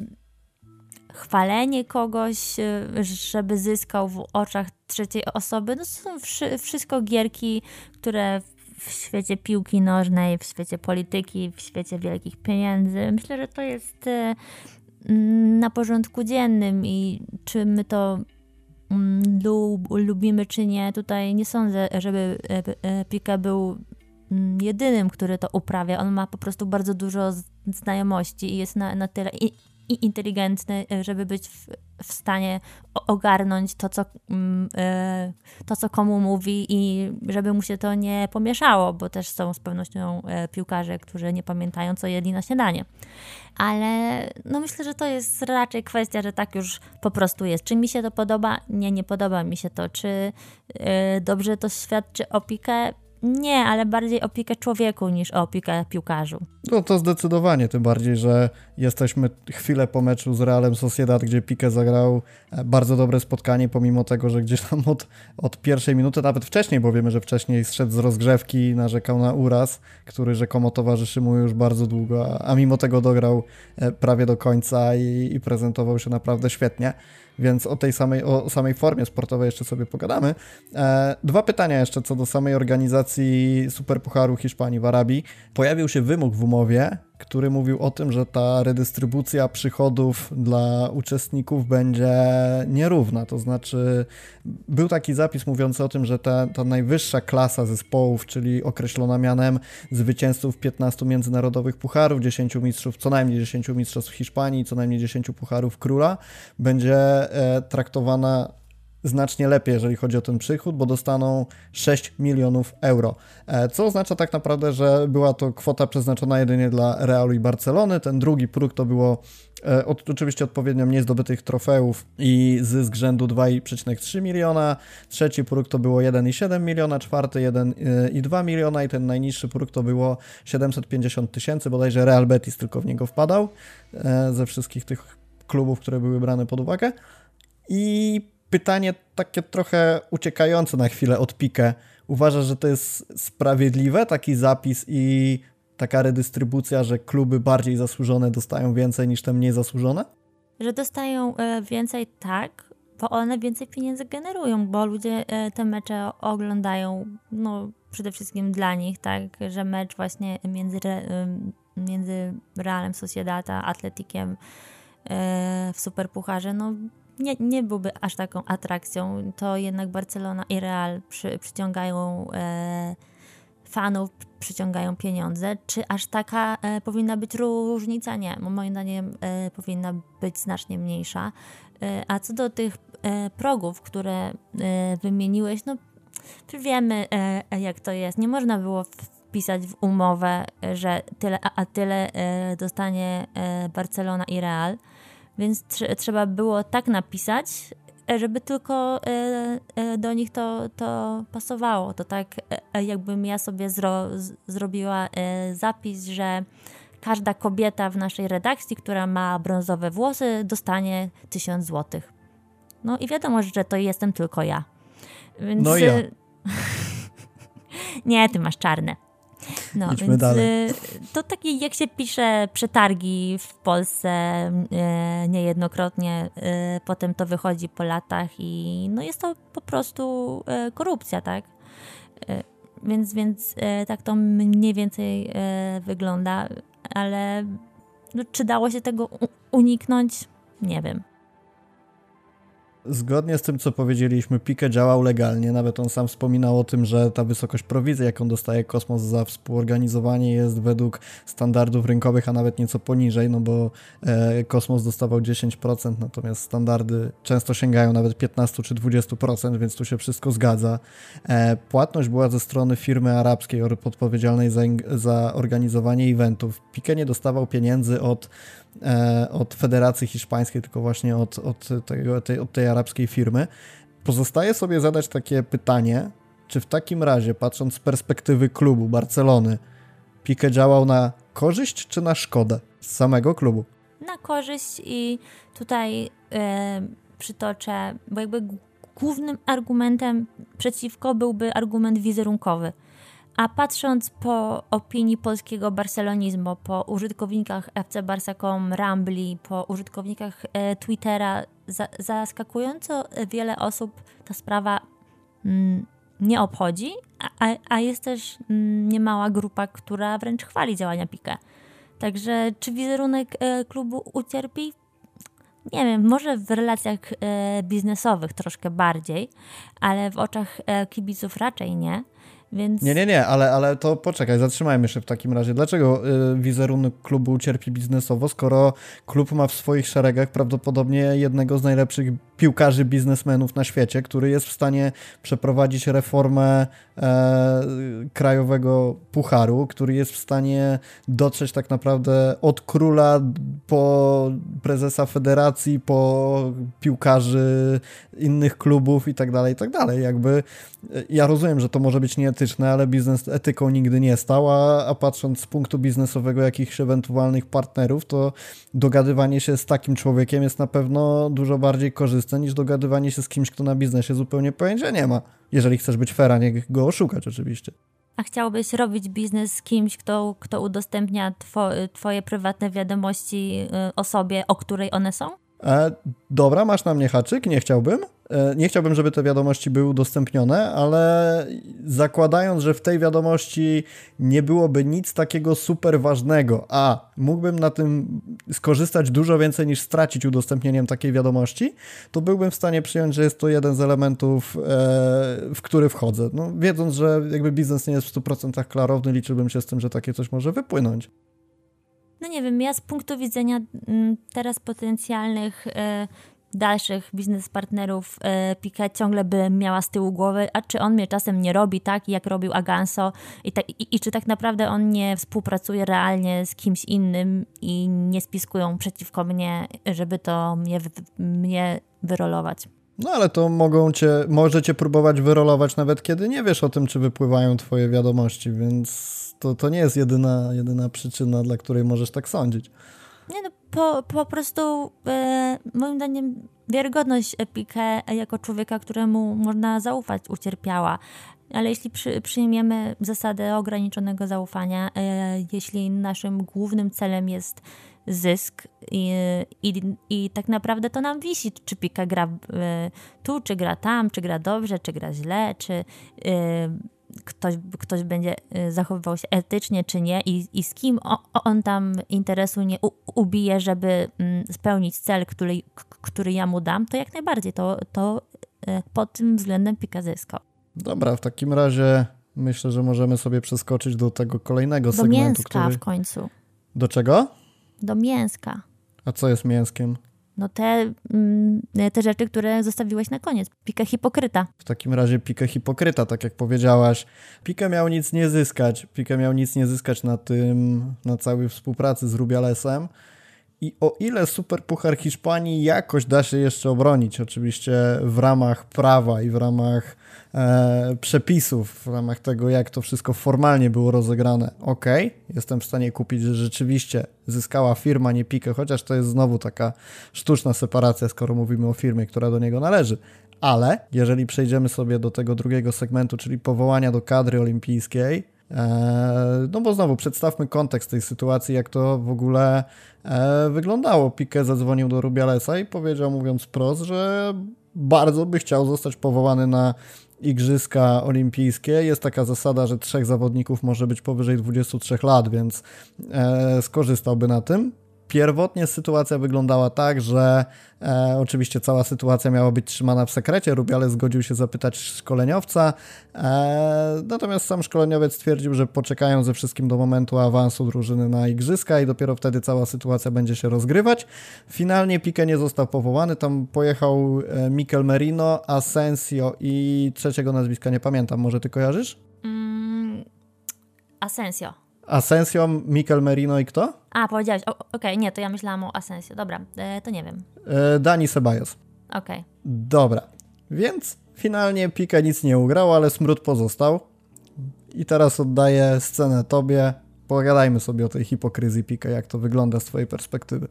[SPEAKER 2] chwalenie kogoś, żeby zyskał w oczach trzeciej osoby. No to są wszystko gierki, które w świecie piłki nożnej, w świecie polityki, w świecie wielkich pieniędzy. Myślę, że to jest na porządku dziennym i czy my to mm, lub, lubimy, czy nie, tutaj nie sądzę, żeby Pika był mm, jedynym, który to uprawia. On ma po prostu bardzo dużo znajomości i jest na, na tyle i inteligentny, e, żeby być w, w stanie ogarnąć to co, mm, e, to, co komu mówi i żeby mu się to nie pomieszało, bo też są z pewnością e, piłkarze, którzy nie pamiętają, co jedli na śniadanie. Ale no myślę, że to jest raczej kwestia, że tak już po prostu jest. Czy mi się to podoba? Nie, nie podoba mi się to. Czy dobrze to świadczy o Pikę? Nie, ale bardziej opiekę człowieku niż opiekę piłkarzu.
[SPEAKER 1] No to zdecydowanie, tym bardziej, że jesteśmy chwilę po meczu z Realem Sociedad, gdzie Pique zagrał e, bardzo dobre spotkanie, pomimo tego, że gdzieś tam od, od pierwszej minuty, nawet wcześniej, bo wiemy, że wcześniej zszedł z rozgrzewki, narzekał na uraz, który rzekomo towarzyszy mu już bardzo długo, a mimo tego dograł e, prawie do końca i, i prezentował się naprawdę świetnie więc o tej samej, o samej formie sportowej jeszcze sobie pogadamy. E, dwa pytania jeszcze co do samej organizacji Superpucharu Hiszpanii w Arabii. Pojawił się wymóg w umowie, który mówił o tym, że ta redystrybucja przychodów dla uczestników będzie nierówna. To znaczy, był taki zapis mówiący o tym, że ta, ta najwyższa klasa zespołów, czyli określona mianem zwycięzców 15 międzynarodowych pucharów, 10 mistrzów, co najmniej 10 mistrzostw Hiszpanii, co najmniej 10 pucharów króla, będzie e, traktowana znacznie lepiej, jeżeli chodzi o ten przychód, bo dostaną 6 milionów euro. E, co oznacza tak naprawdę, że była to kwota przeznaczona jedynie dla Realu i Barcelony. Ten drugi próg to było e, oczywiście odpowiednio mniej zdobytych trofeów i zysk rzędu 2,3 miliona. Trzeci próg to było 1,7 miliona, czwarty 1,2 miliona i ten najniższy próg to było 750 tysięcy, bodajże Real Betis tylko w niego wpadał e, ze wszystkich tych klubów, które były brane pod uwagę. I pytanie takie trochę uciekające na chwilę od pikę. Uważasz, że to jest sprawiedliwe, taki zapis i taka redystrybucja, że kluby bardziej zasłużone dostają więcej niż te mniej zasłużone?
[SPEAKER 2] Że dostają e, więcej tak, bo one więcej pieniędzy generują, bo ludzie e, te mecze oglądają, no przede wszystkim dla nich, tak, że mecz właśnie między, między Realem Sociedad a Atletikiem e, w Superpucharze, no nie, nie byłby aż taką atrakcją. To jednak Barcelona i Real przy, przyciągają e, fanów, przyciągają pieniądze. Czy aż taka e, powinna być różnica? Nie. Moim zdaniem e, powinna być znacznie mniejsza. E, a co do tych e, progów, które e, wymieniłeś, no wiemy, jak to jest. Nie można było wpisać w umowę, że tyle, a tyle dostanie Barcelona i Real, więc tr trzeba było tak napisać, żeby tylko do nich to, to pasowało. To tak, jakbym ja sobie zro zrobiła zapis, że każda kobieta w naszej redakcji, która ma brązowe włosy, dostanie 1000 złotych. No i wiadomo, że to jestem tylko ja.
[SPEAKER 1] Więc, no ja.
[SPEAKER 2] nie, ty masz czarne. No,
[SPEAKER 1] Idźmy więc dalej.
[SPEAKER 2] Y, to takie jak się pisze przetargi w Polsce e, niejednokrotnie, e, potem to wychodzi po latach i no jest to po prostu e, korupcja, tak? Więc, więc tak to mniej więcej wygląda ale no, czy dało się tego uniknąć? Nie wiem.
[SPEAKER 1] Zgodnie z tym, co powiedzieliśmy, Pique działał legalnie. Nawet on sam wspominał o tym, że ta wysokość prowizji, jaką dostaje Kosmos za współorganizowanie, jest według standardów rynkowych, a nawet nieco poniżej, no bo e, Kosmos dostawał 10%, natomiast standardy często sięgają nawet 15 czy 20%, więc tu się wszystko zgadza. E, płatność była ze strony firmy arabskiej odpowiedzialnej za, za organizowanie eventów. Pique nie dostawał pieniędzy od od Federacji Hiszpańskiej, tylko właśnie od, od, tego, tej, od tej arabskiej firmy. Pozostaje sobie zadać takie pytanie, czy w takim razie, patrząc z perspektywy klubu Barcelony, Pique działał na korzyść czy na szkodę z samego klubu?
[SPEAKER 2] Na korzyść i tutaj e, przytoczę, bo jakby głównym argumentem przeciwko byłby argument wizerunkowy. A patrząc po opinii polskiego barcelonizmu, po użytkownikach FC Barsa.com, Rambli, po użytkownikach e, Twittera, za, zaskakująco wiele osób ta sprawa mm, nie obchodzi, a, a jest też mm, niemała grupa, która wręcz chwali działania Pique. Także czy wizerunek e, klubu ucierpi? Nie wiem, może w relacjach e, biznesowych troszkę bardziej, ale w oczach e, kibiców raczej nie. Więc...
[SPEAKER 1] Nie, nie, nie, ale, ale to poczekaj, zatrzymajmy się w takim razie. Dlaczego y, wizerunek klubu cierpi biznesowo, skoro klub ma w swoich szeregach prawdopodobnie jednego z najlepszych piłkarzy, biznesmenów na świecie, który jest w stanie przeprowadzić reformę e, krajowego pucharu, który jest w stanie dotrzeć tak naprawdę od króla po prezesa federacji, po piłkarzy innych klubów i tak dalej, i tak dalej. Jakby ja rozumiem, że to może być nieetyczne, ale biznes etyką nigdy nie stał, a, a patrząc z punktu biznesowego jakichś ewentualnych partnerów, to dogadywanie się z takim człowiekiem jest na pewno dużo bardziej korzystne niż dogadywanie się z kimś, kto na biznesie zupełnie pojęcia nie ma. Jeżeli chcesz być fera, nie go oszukać oczywiście.
[SPEAKER 2] A chciałbyś robić biznes z kimś, kto, kto udostępnia two, twoje prywatne wiadomości y, osobie, o której one są?
[SPEAKER 1] E, dobra, masz na mnie haczyk, nie chciałbym. E, nie chciałbym, żeby te wiadomości były udostępnione, ale zakładając, że w tej wiadomości nie byłoby nic takiego super ważnego, a mógłbym na tym skorzystać dużo więcej niż stracić udostępnieniem takiej wiadomości, to byłbym w stanie przyjąć, że jest to jeden z elementów, e, w który wchodzę. No, wiedząc, że jakby biznes nie jest w 100% klarowny, liczyłbym się z tym, że takie coś może wypłynąć.
[SPEAKER 2] No nie wiem, ja z punktu widzenia mm, teraz potencjalnych e, dalszych biznes partnerów e, ciągle by miała z tyłu głowy, a czy on mnie czasem nie robi tak, jak robił Aganso i, ta, i, i czy tak naprawdę on nie współpracuje realnie z kimś innym i nie spiskują przeciwko mnie, żeby to mnie, mnie wyrolować.
[SPEAKER 1] No ale to mogą cię, możecie próbować wyrolować nawet kiedy nie wiesz o tym, czy wypływają twoje wiadomości, więc to, to nie jest jedyna, jedyna przyczyna, dla której możesz tak sądzić.
[SPEAKER 2] Nie no, po, po prostu e, moim zdaniem wiarygodność Epikę jako człowieka, któremu można zaufać, ucierpiała. Ale jeśli przy, przyjmiemy zasadę ograniczonego zaufania, e, jeśli naszym głównym celem jest zysk i, i, i tak naprawdę to nam wisi, czy Pika gra e, tu, czy gra tam, czy gra dobrze, czy gra źle, czy e, ktoś, ktoś będzie y, zachowywał się etycznie czy nie i, i z kim on tam interesu nie ubije, żeby mm, spełnić cel, który, który ja mu dam, to jak najbardziej to, to y, pod tym względem Pika zyskał.
[SPEAKER 1] Dobra, w takim razie myślę, że możemy sobie przeskoczyć do tego kolejnego
[SPEAKER 2] do
[SPEAKER 1] segmentu.
[SPEAKER 2] Do mięska
[SPEAKER 1] który...
[SPEAKER 2] w końcu.
[SPEAKER 1] Do czego?
[SPEAKER 2] Do mięska.
[SPEAKER 1] A co jest mięskiem?
[SPEAKER 2] No te, mm, te rzeczy, które zostawiłeś na koniec. Pikę hipokryta.
[SPEAKER 1] W takim razie pikę hipokryta, tak jak powiedziałaś. Pikę miał nic nie zyskać. Pikę miał nic nie zyskać na tym, na całej współpracy z Rubialesem. I o ile Super Puchar Hiszpanii jakoś da się jeszcze obronić, oczywiście w ramach prawa i w ramach e, przepisów, w ramach tego, jak to wszystko formalnie było rozegrane, ok, jestem w stanie kupić, że rzeczywiście zyskała firma, nie pikę, chociaż to jest znowu taka sztuczna separacja, skoro mówimy o firmie, która do niego należy. Ale jeżeli przejdziemy sobie do tego drugiego segmentu, czyli powołania do kadry olimpijskiej, e, no bo znowu przedstawmy kontekst tej sytuacji, jak to w ogóle e, wyglądało. Piqué zadzwonił do Rubialesa i powiedział, mówiąc wprost, że bardzo by chciał zostać powołany na Igrzyska Olimpijskie. Jest taka zasada, że trzech zawodników może być powyżej 23 lat, więc e, skorzystałby na tym. Pierwotnie sytuacja wyglądała tak, że e, oczywiście cała sytuacja miała być trzymana w sekrecie. Rubiale zgodził się zapytać szkoleniowca, e, natomiast sam szkoleniowiec stwierdził, że poczekają ze wszystkim do momentu awansu drużyny na igrzyska i dopiero wtedy cała sytuacja będzie się rozgrywać. Finalnie Pique nie został powołany, tam pojechał e, Mikel Merino, Asensio i trzeciego nazwiska nie pamiętam, może ty kojarzysz? Mm,
[SPEAKER 2] Asensio.
[SPEAKER 1] Asensio, Mikel Merino i kto?
[SPEAKER 2] A, powiedziałeś, okej, okay, nie, to ja myślałam o Asensio, dobra, e, to nie wiem.
[SPEAKER 1] E, Dani Ceballos.
[SPEAKER 2] Okej. Okay.
[SPEAKER 1] Dobra, więc finalnie Pika nic nie ugrał, ale smród pozostał. I teraz oddaję scenę tobie. Pogadajmy sobie o tej hipokryzji Pika, jak to wygląda z twojej perspektywy.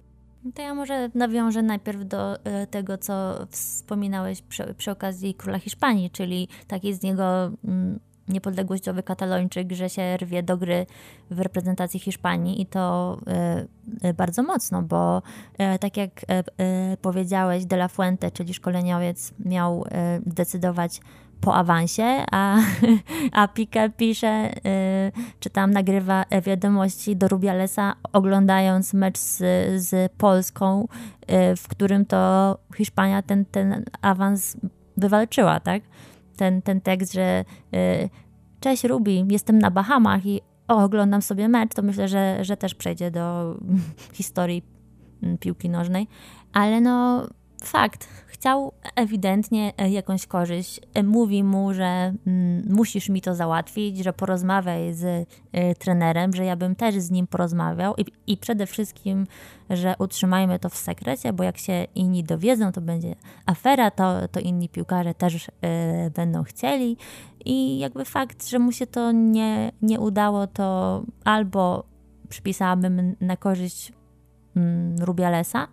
[SPEAKER 2] To ja może nawiążę najpierw do e, tego, co wspominałeś przy, przy okazji króla Hiszpanii, czyli taki z niego mm, niepodległościowy katalończyk, że się rwie do gry w reprezentacji Hiszpanii i to y, y, bardzo mocno, bo y, tak jak powiedziałeś, De La Fuente, czyli szkoleniowiec, miał decydować po awansie, a, a Pique pisze, czy tam nagrywa wiadomości do Rubialesa, oglądając mecz z, z Polską, w którym to Hiszpania ten, ten awans wywalczyła, tak? Ten, ten tekst, że y, cześć Ruby, jestem na Bahamach i o, oglądam sobie mecz, to myślę, że, że też przejdzie do historii mm, piłki nożnej. Ale no, fakt, chciał ewidentnie e, jakąś korzyść. E, mówi mu, że mm, musisz mi to załatwić, że porozmawiaj z y, trenerem, że ja bym też z nim porozmawiał i, i przede wszystkim, że utrzymajmy to w sekrecie, bo jak się inni dowiedzą, to będzie afera, to, to inni piłkarze też będą chcieli. I jakby fakt, że mu się to nie, nie udało, to albo przypisałabym na korzyść mm, Rubialesa,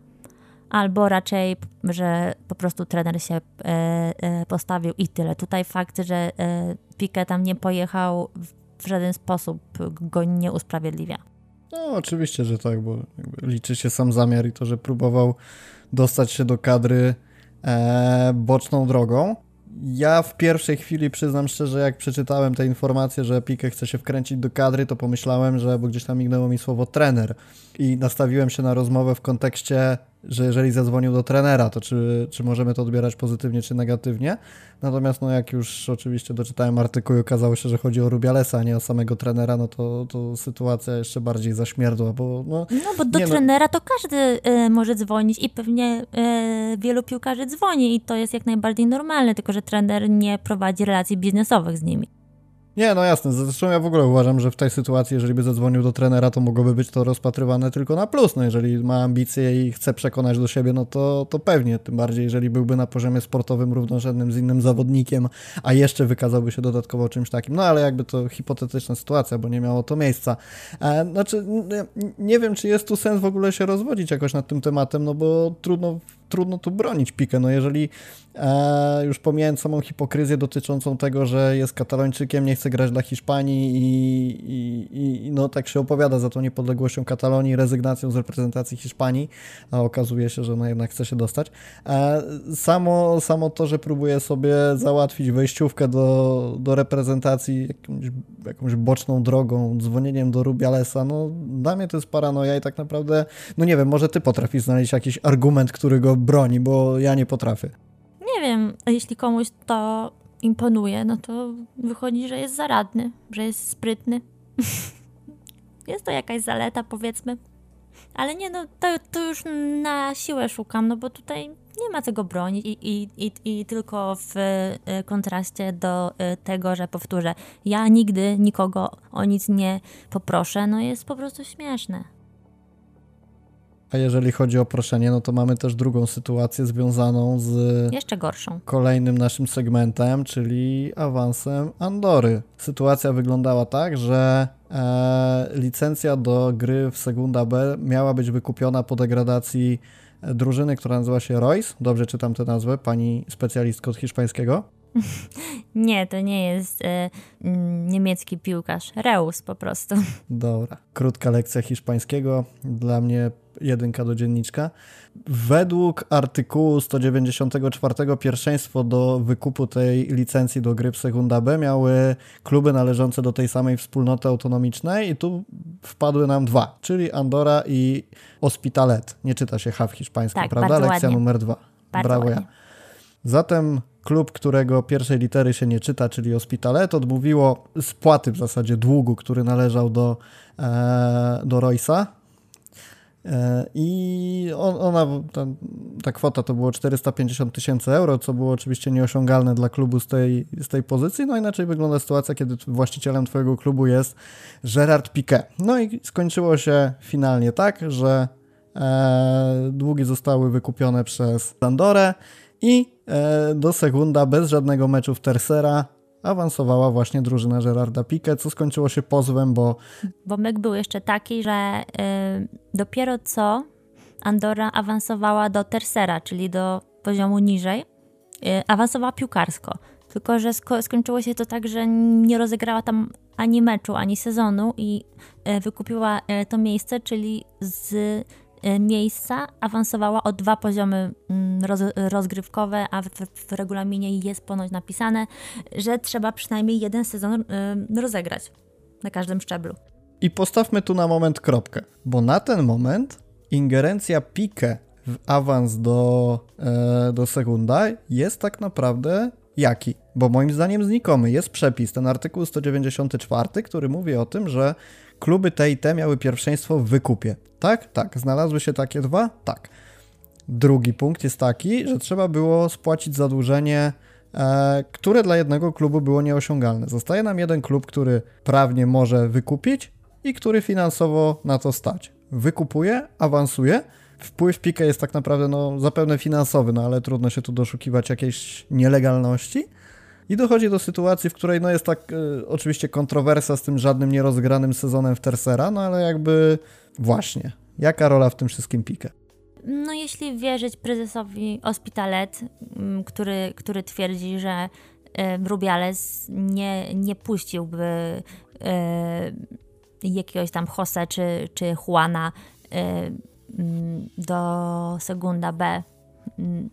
[SPEAKER 2] albo raczej, że po prostu trener się e, e, postawił i tyle. Tutaj fakt, że e, tam nie pojechał w żaden sposób go nie usprawiedliwia.
[SPEAKER 1] No, oczywiście, że tak, bo liczy się sam zamiar i to, że próbował dostać się do kadry e, boczną drogą. Ja w pierwszej chwili przyznam szczerze, jak przeczytałem te informacje, że Pique chce się wkręcić do kadry, to pomyślałem, że, bo gdzieś tam mignęło mi słowo trener i nastawiłem się na rozmowę w kontekście że jeżeli zadzwonił do trenera, to czy, czy możemy to odbierać pozytywnie, czy negatywnie. Natomiast no jak już oczywiście doczytałem artykuł i okazało się, że chodzi o Rubialesa, a nie o samego trenera, no to, to sytuacja jeszcze bardziej zaśmierdła, bo no...
[SPEAKER 2] No bo do no- trenera to każdy y, może dzwonić i pewnie y, wielu piłkarzy dzwoni i to jest jak najbardziej normalne, tylko że trener nie prowadzi relacji biznesowych z nimi.
[SPEAKER 1] Nie, no jasne. Zresztą ja w ogóle uważam, że w tej sytuacji, jeżeli by zadzwonił do trenera, to mogłoby być to rozpatrywane tylko na plus. No jeżeli ma ambicje i chce przekonać do siebie, no to, to pewnie. Tym bardziej, jeżeli byłby na poziomie sportowym równorzędnym z innym zawodnikiem, a jeszcze wykazałby się dodatkowo czymś takim. No ale jakby to hipotetyczna sytuacja, bo nie miało to miejsca. E, znaczy, nie wiem, czy jest tu sens w ogóle się rozwodzić jakoś nad tym tematem, no bo trudno trudno tu bronić Pikę. No jeżeli e, już pomijając samą hipokryzję dotyczącą tego, że jest katalończykiem, nie chce grać dla Hiszpanii i, i, i no tak się opowiada za tą niepodległością Katalonii, rezygnacją z reprezentacji Hiszpanii, a okazuje się, że jednak chce się dostać. E, samo, samo to, że próbuje sobie załatwić wejściówkę do, do reprezentacji jakimś, jakąś boczną drogą, dzwonieniem do Rubialesa, no dla mnie to jest paranoja i tak naprawdę, no nie wiem, może ty potrafisz znaleźć jakiś argument, który go broni, bo ja nie potrafię.
[SPEAKER 2] Nie wiem, jeśli komuś to imponuje, no to wychodzi, że jest zaradny, że jest sprytny. jest to jakaś zaleta, powiedzmy. Ale nie, no to, to już na siłę szukam, no bo tutaj nie ma tego broni i, i, i, i tylko w y, kontraście do y, tego, że powtórzę, ja nigdy nikogo o nic nie poproszę, no jest po prostu śmieszne.
[SPEAKER 1] A jeżeli chodzi o proszenie, no to mamy też drugą sytuację związaną z.
[SPEAKER 2] Jeszcze gorszą.
[SPEAKER 1] Kolejnym naszym segmentem, czyli awansem Andory. Sytuacja wyglądała tak, że e, licencja do gry w Segunda B miała być wykupiona po degradacji drużyny, która nazywa się Royce. Dobrze czytam tę nazwę, pani specjalistko od hiszpańskiego.
[SPEAKER 2] Nie, to nie jest e, mm, niemiecki piłkarz. Reus po prostu.
[SPEAKER 1] Dobra. Krótka lekcja hiszpańskiego. Dla mnie jedynka do dzienniczka. Według artykułu 194 pierwszeństwo do wykupu tej licencji do gry w Segunda B miały kluby należące do tej samej wspólnoty autonomicznej i tu wpadły nam dwa, czyli Andora i Hospitalet. Nie czyta się H w hiszpańskim,
[SPEAKER 2] tak,
[SPEAKER 1] prawda? Lekcja
[SPEAKER 2] ładnie.
[SPEAKER 1] numer dwa.
[SPEAKER 2] Bardzo
[SPEAKER 1] Brawo
[SPEAKER 2] ładnie.
[SPEAKER 1] ja. Zatem klub, którego pierwszej litery się nie czyta, czyli Hospitalet, odmówiło spłaty w zasadzie długu, który należał do, e, do Roysa. E, I on, ona, ta, ta kwota to było 450 tysięcy euro, co było oczywiście nieosiągalne dla klubu z tej, z tej pozycji. No inaczej wygląda sytuacja, kiedy właścicielem twojego klubu jest Gerard Piqué. No i skończyło się finalnie tak, że e, długi zostały wykupione przez Andorę i e, do Segunda bez żadnego meczu w Tercera awansowała właśnie drużyna Gerarda Piqué, co skończyło się pozwem, bo
[SPEAKER 2] Bo myk był jeszcze taki, że y, dopiero co Andora awansowała do Tercera, czyli do poziomu niżej, y, awansowała piłkarsko. Tylko, że sko- skończyło się to tak, że nie rozegrała tam ani meczu, ani sezonu i y, wykupiła y, to miejsce, czyli z miejsca awansowała o dwa poziomy mm, roz, rozgrywkowe, a w, w regulaminie jest ponoć napisane, że trzeba przynajmniej jeden sezon y, rozegrać na każdym szczeblu.
[SPEAKER 1] I postawmy tu na moment kropkę, bo na ten moment ingerencja Pique w awans do, e, do Segunda jest tak naprawdę jaki? Bo moim zdaniem znikomy. Jest przepis, ten artykuł 194, który mówi o tym, że kluby te i te miały pierwszeństwo w wykupie. Tak? Tak. Znalazły się takie dwa? Tak. Drugi punkt jest taki, że trzeba było spłacić zadłużenie, e, które dla jednego klubu było nieosiągalne. Zostaje nam jeden klub, który prawnie może wykupić i który finansowo na to stać. Wykupuje, awansuje. Wpływ Pika jest tak naprawdę no, zapewne finansowy, no ale trudno się tu doszukiwać jakiejś nielegalności. I dochodzi do sytuacji, w której no jest tak e, oczywiście kontrowersja z tym żadnym nierozgranym sezonem w Tercera, no ale jakby właśnie, jaka rola w tym wszystkim Pika?
[SPEAKER 2] No, jeśli wierzyć prezesowi Hospitalet, mm, który, który twierdzi, że e, Rubiales nie, nie puściłby e, jakiegoś tam Jose czy, czy Juana e, mm, do Segunda B, mm,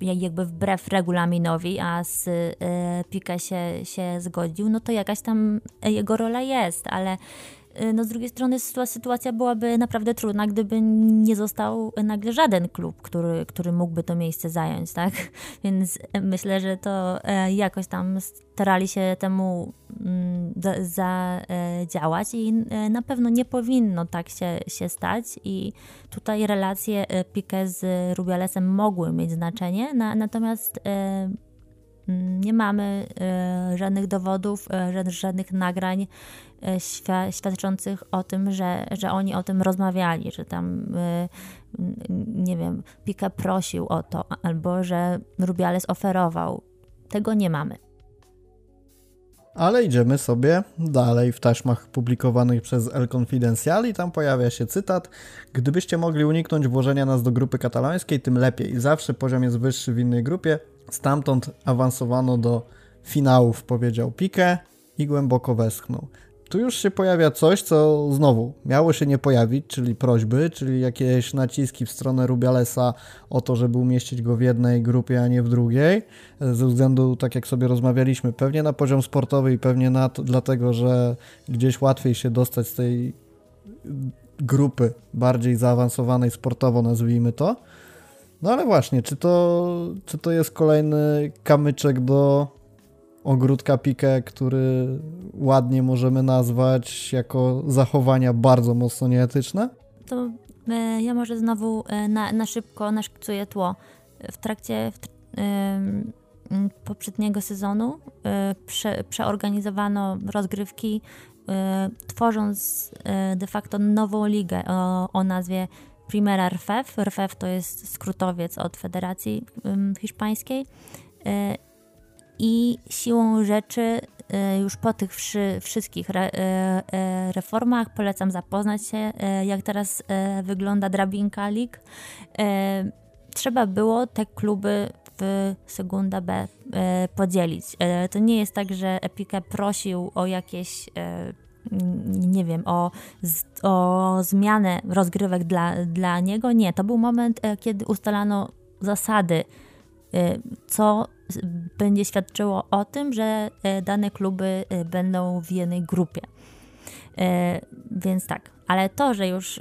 [SPEAKER 2] jakby wbrew regulaminowi, a z e, Pique się, się zgodził, no to jakaś tam jego rola jest, ale e, no z drugiej strony sytua- sytuacja byłaby naprawdę trudna, gdyby nie został nagle żaden klub, który, który mógłby to miejsce zająć, tak? Więc myślę, że to e, jakoś tam starali się temu mm, za- zadziałać i e, na pewno nie powinno tak się, się stać i tutaj relacje e, Piqué z Rubialesem mogły mieć znaczenie, na, natomiast nie mamy e, żadnych dowodów, e, ża- żadnych nagrań e, świ- świadczących o tym, że, że oni o tym rozmawiali, że tam, nie wiem, Piqué prosił o to, albo że Rubiales oferował. Tego nie mamy.
[SPEAKER 1] Ale idziemy sobie dalej w taśmach publikowanych przez El Confidencial i tam pojawia się cytat Gdybyście mogli uniknąć włożenia nas do grupy katalońskiej, tym lepiej. Zawsze poziom jest wyższy w innej grupie. Stamtąd awansowano do finałów, powiedział Pique i głęboko westchnął. Tu już się pojawia coś, co znowu miało się nie pojawić, czyli prośby, czyli jakieś naciski w stronę Rubialesa o to, żeby umieścić go w jednej grupie, a nie w drugiej. Ze względu, tak jak sobie rozmawialiśmy, pewnie na poziom sportowy i pewnie na to, dlatego, że gdzieś łatwiej się dostać z tej grupy bardziej zaawansowanej sportowo, nazwijmy to. No ale właśnie, czy to, czy to jest kolejny kamyczek do ogródka Pique, który ładnie możemy nazwać jako zachowania bardzo mocno nieetyczne?
[SPEAKER 2] to e, ja może znowu e, na, na szybko naszkicuję tło. W trakcie w, poprzedniego sezonu prze, przeorganizowano rozgrywki, tworząc de facto nową ligę o, o nazwie Primera RFEF. RFEF to jest skrótowiec od Federacji Hiszpańskiej. I siłą rzeczy E, już po tych wszy, wszystkich e, e, reformach polecam zapoznać się, jak teraz wygląda drabinka League. Trzeba było te kluby w Segunda B podzielić. To nie jest tak, że Epique prosił o jakieś nie wiem, o, o zmianę rozgrywek dla, dla niego. Nie, to był moment, kiedy ustalano zasady, co będzie świadczyło o tym, że e, dane kluby e, będą w jednej grupie. E, więc tak, ale to, że już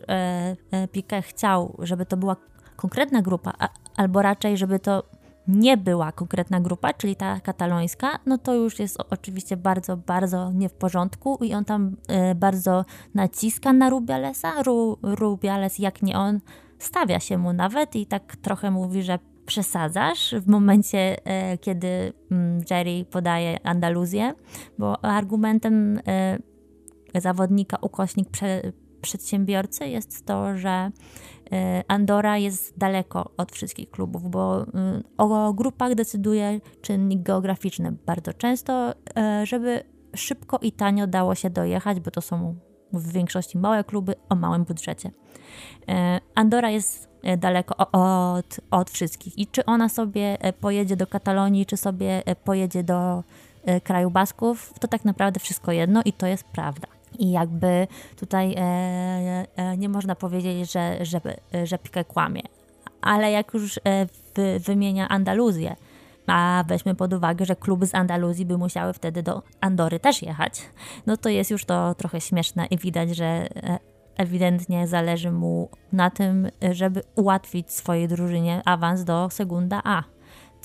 [SPEAKER 2] Piqué chciał, żeby to była konkretna grupa, albo raczej, żeby to nie była konkretna grupa, czyli ta katalońska, no to już jest oczywiście bardzo, bardzo nie w porządku i on tam bardzo naciska na Rubialesa. Ru, Rubiales, jak nie on, stawia się mu nawet i tak trochę mówi, że przesadzasz w momencie, e, kiedy mm, Jerry podaje Andaluzję, bo argumentem e, zawodnika ukośnik prze, przedsiębiorcy jest to, że e, Andora jest daleko od wszystkich klubów, bo o grupach decyduje czynnik geograficzny bardzo często, żeby szybko i tanio dało się dojechać, bo to są w większości małe kluby o małym budżecie. Andora jest daleko od, od wszystkich. I czy ona sobie pojedzie do Katalonii, czy sobie pojedzie do kraju Basków, to tak naprawdę wszystko jedno i to jest prawda. I jakby tutaj e, nie można powiedzieć, że, że, że Piqué kłamie. Ale jak już wy, wymienia Andaluzję, a weźmy pod uwagę, że kluby z Andaluzji by musiały wtedy do Andory też jechać, no to jest już to trochę śmieszne i widać, że ewidentnie zależy mu na tym, żeby ułatwić swojej drużynie awans do Segunda A,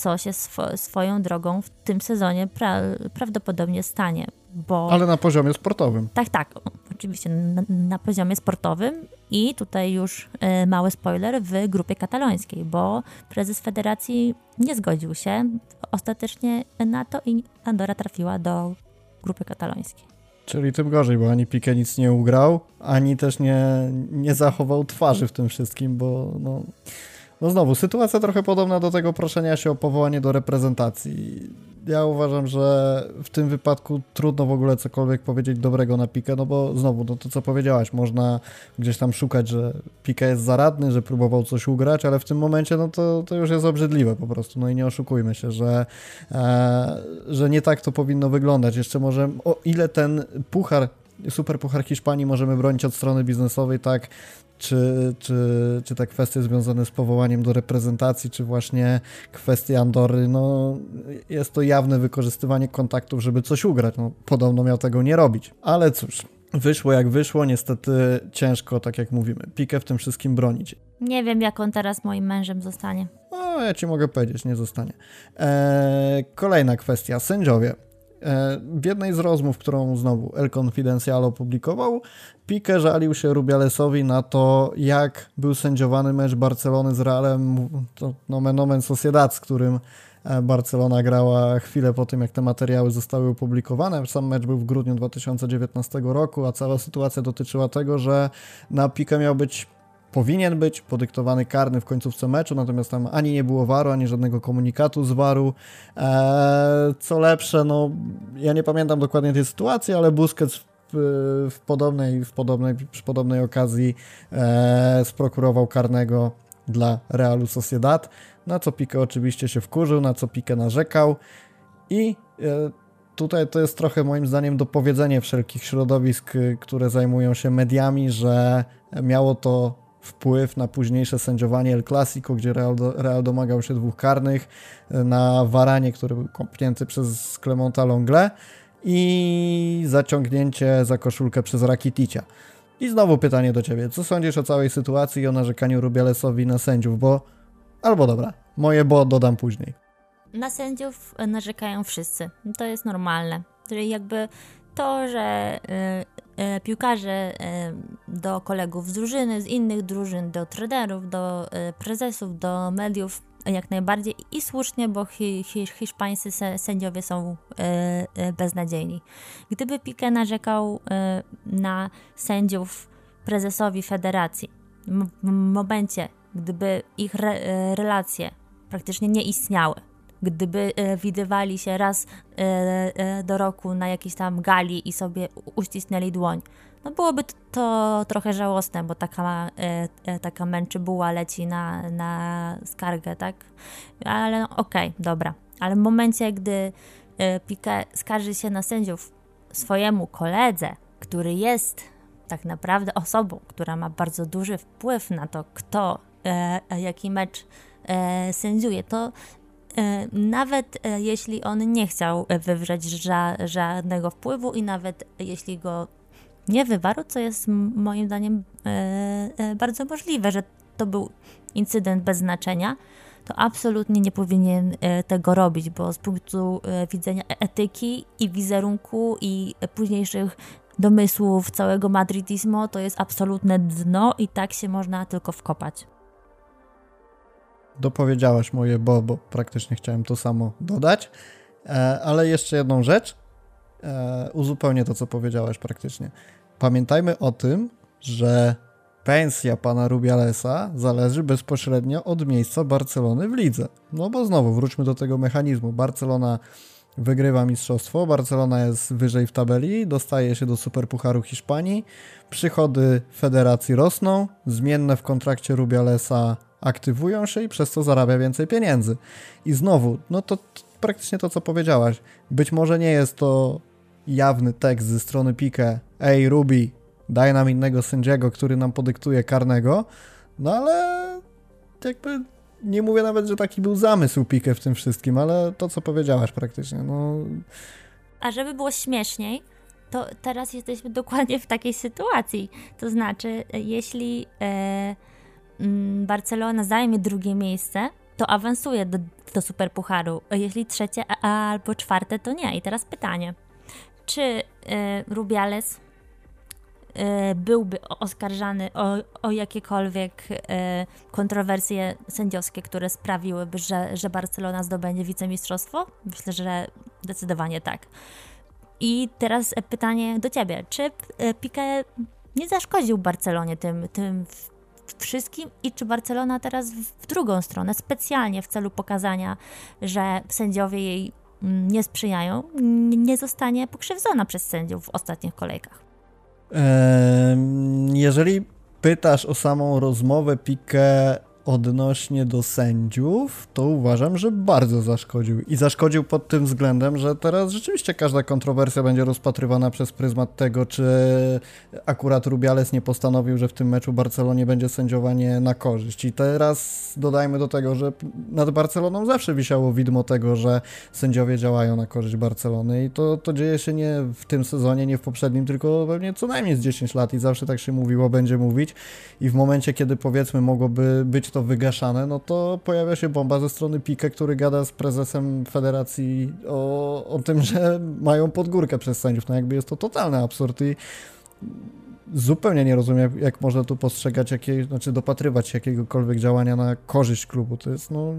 [SPEAKER 2] co się sw swoją drogą w tym sezonie pra prawdopodobnie stanie. Bo...
[SPEAKER 1] Ale na poziomie sportowym.
[SPEAKER 2] Tak, tak, oczywiście na, na poziomie sportowym i tutaj już y, mały spoiler w grupie katalońskiej, bo prezes federacji nie zgodził się ostatecznie na to i Andora trafiła do grupy katalońskiej.
[SPEAKER 1] Czyli tym gorzej, bo ani Pique nic nie ugrał, ani też nie, nie zachował twarzy w tym wszystkim, bo no, no znowu, sytuacja trochę podobna do tego proszenia się o powołanie do reprezentacji ja uważam, że w tym wypadku trudno w ogóle cokolwiek powiedzieć dobrego na Pikę, no bo znowu, no to co powiedziałaś, można gdzieś tam szukać, że Pika jest zaradny, że próbował coś ugrać, ale w tym momencie no to, to już jest obrzydliwe po prostu, no i nie oszukujmy się, że, e, że nie tak to powinno wyglądać. Jeszcze może o ile ten puchar Super Puchar Hiszpanii możemy bronić od strony biznesowej, tak czy, czy, czy te kwestie związane z powołaniem do reprezentacji, czy właśnie kwestie Andory, no jest to jawne wykorzystywanie kontaktów, żeby coś ugrać. No, podobno miał tego nie robić. Ale cóż, wyszło jak wyszło, niestety ciężko, tak jak mówimy, Pikę w tym wszystkim bronić.
[SPEAKER 2] Nie wiem, jak on teraz moim mężem zostanie.
[SPEAKER 1] No, ja ci mogę powiedzieć, nie zostanie. Eee, kolejna kwestia, sędziowie. E, w jednej z rozmów, którą znowu El Confidencial opublikował, Pique żalił się Rubialesowi na to, jak był sędziowany mecz Barcelony z Realem, to nomen omen Sociedad, z którym e, Barcelona grała chwilę po tym, jak te materiały zostały opublikowane. Sam mecz był w grudniu 2019 roku, a cała sytuacja dotyczyła tego, że na Pique miał być powinien być podyktowany karny w końcówce meczu, natomiast tam ani nie było waru, ani żadnego komunikatu z waru. Eee, co lepsze, no ja nie pamiętam dokładnie tej sytuacji, ale Busquets w, w podobnej, w podobnej, przy podobnej okazji e, sprokurował karnego dla Realu Sociedad, na co Pique oczywiście się wkurzył, na co Pique narzekał i e, tutaj to jest trochę moim zdaniem dopowiedzenie wszelkich środowisk, które zajmują się mediami, że miało to wpływ na późniejsze sędziowanie El Clasico, gdzie Real, Real domagał się dwóch karnych, na Waranie, który był kąpnięty przez Clemonta Longle i zaciągnięcie za koszulkę przez Rakiticia. I znowu pytanie do Ciebie, co sądzisz o całej sytuacji i o narzekaniu Rubialesowi na sędziów, bo... Albo dobra, moje bo dodam później.
[SPEAKER 2] Na sędziów narzekają wszyscy, to jest normalne. Czyli jakby to, że piłkarze do kolegów z drużyny, z innych drużyn, do traderów, do prezesów, do mediów jak najbardziej i słusznie, bo hi, hi, hiszpańscy sędziowie są beznadziejni. Gdyby Piqué narzekał na sędziów prezesowi federacji, w momencie, gdyby ich re, relacje praktycznie nie istniały, gdyby widywali się raz do roku na jakiejś tam gali i sobie uścisnęli dłoń, no byłoby to trochę żałosne, bo taka, e, e, taka męczybuła leci na, na skargę, tak? Ale okej, okay, dobra. Ale w momencie, gdy e, Piqué skarży się na sędziów swojemu koledze, który jest tak naprawdę osobą, która ma bardzo duży wpływ na to, kto jaki mecz sędziuje, to nawet jeśli on nie chciał wywrzeć ża żadnego wpływu i nawet jeśli go nie wywarł, co jest moim zdaniem e, e, bardzo możliwe, że to był incydent bez znaczenia, to absolutnie nie powinien e, tego robić, bo z punktu widzenia etyki i wizerunku i późniejszych domysłów całego madridizmu to jest absolutne dno i tak się można tylko wkopać.
[SPEAKER 1] Dopowiedziałaś moje bo, bo praktycznie chciałem to samo dodać, ale jeszcze jedną rzecz, uzupełnię to, co powiedziałaś praktycznie. Pamiętajmy o tym, że pensja pana Rubialesa zależy bezpośrednio od miejsca Barcelony w lidze. No bo znowu wróćmy do tego mechanizmu. Barcelona wygrywa mistrzostwo, Barcelona jest wyżej w tabeli, dostaje się do Superpucharu Hiszpanii, przychody federacji rosną, zmienne w kontrakcie Rubialesa aktywują się i przez to zarabia więcej pieniędzy. I znowu, no to praktycznie to, co powiedziałaś. Być może nie jest to jawny tekst ze strony Pique, ej Ruby, daj nam innego sędziego, który nam podyktuje karnego, no ale jakby nie mówię nawet, że taki był zamysł Pique w tym wszystkim, ale to, co powiedziałaś praktycznie, no...
[SPEAKER 2] A żeby było śmieszniej, to teraz jesteśmy dokładnie w takiej sytuacji. To znaczy, jeśli e, mm, Barcelona zajmie drugie miejsce, to awansuje do, do Superpucharu. Jeśli trzecie albo czwarte, to nie. I teraz pytanie czy y, Rubiales y, byłby oskarżany o, o jakiekolwiek y, kontrowersje sędziowskie, które sprawiłyby, że, że Barcelona zdobędzie wicemistrzostwo? Myślę, że zdecydowanie tak. I teraz pytanie do ciebie. Czy Piqué nie zaszkodził Barcelonie tym, tym wszystkim i czy Barcelona teraz w drugą stronę, specjalnie w celu pokazania, że sędziowie jej nie sprzyjają, nie zostanie pokrzywdzona przez sędziów w ostatnich kolejkach.
[SPEAKER 1] Jeżeli pytasz o samą rozmowę Pique odnośnie do sędziów, to uważam, że bardzo zaszkodził. I zaszkodził pod tym względem, że teraz rzeczywiście każda kontrowersja będzie rozpatrywana przez pryzmat tego, czy akurat Rubiales nie postanowił, że w tym meczu Barcelonie będzie sędziowanie na korzyść. I teraz dodajmy do tego, że nad Barceloną zawsze wisiało widmo tego, że sędziowie działają na korzyść Barcelony i to, to dzieje się nie w tym sezonie, nie w poprzednim, tylko pewnie co najmniej z 10 lat i zawsze tak się mówiło, będzie mówić. I w momencie, kiedy powiedzmy mogłoby być to wygaszane, no to pojawia się bomba ze strony Pike, który gada z prezesem federacji o, o tym, że mają podgórkę przez sędziów. No jakby jest to totalny absurd i zupełnie nie rozumiem, jak można tu postrzegać, jakie, znaczy dopatrywać jakiegokolwiek działania na korzyść klubu. To jest no,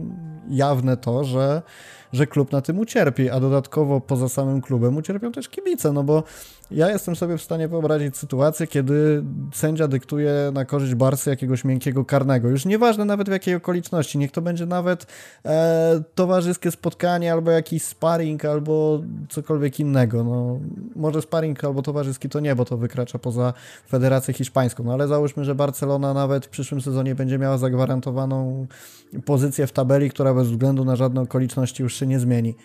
[SPEAKER 1] jawne to, że, że klub na tym ucierpi, a dodatkowo poza samym klubem ucierpią też kibice, no bo ja jestem sobie w stanie wyobrazić sytuację, kiedy sędzia dyktuje na korzyść Barsy jakiegoś miękkiego karnego. Już nieważne nawet w jakiej okoliczności, niech to będzie nawet e, towarzyskie spotkanie, albo jakiś sparring, albo cokolwiek innego. No, może sparring albo towarzyski to nie, bo to wykracza poza Federację Hiszpańską. No ale załóżmy, że Barcelona nawet w przyszłym sezonie będzie miała zagwarantowaną pozycję w tabeli, która bez względu na żadne okoliczności już się nie zmieni.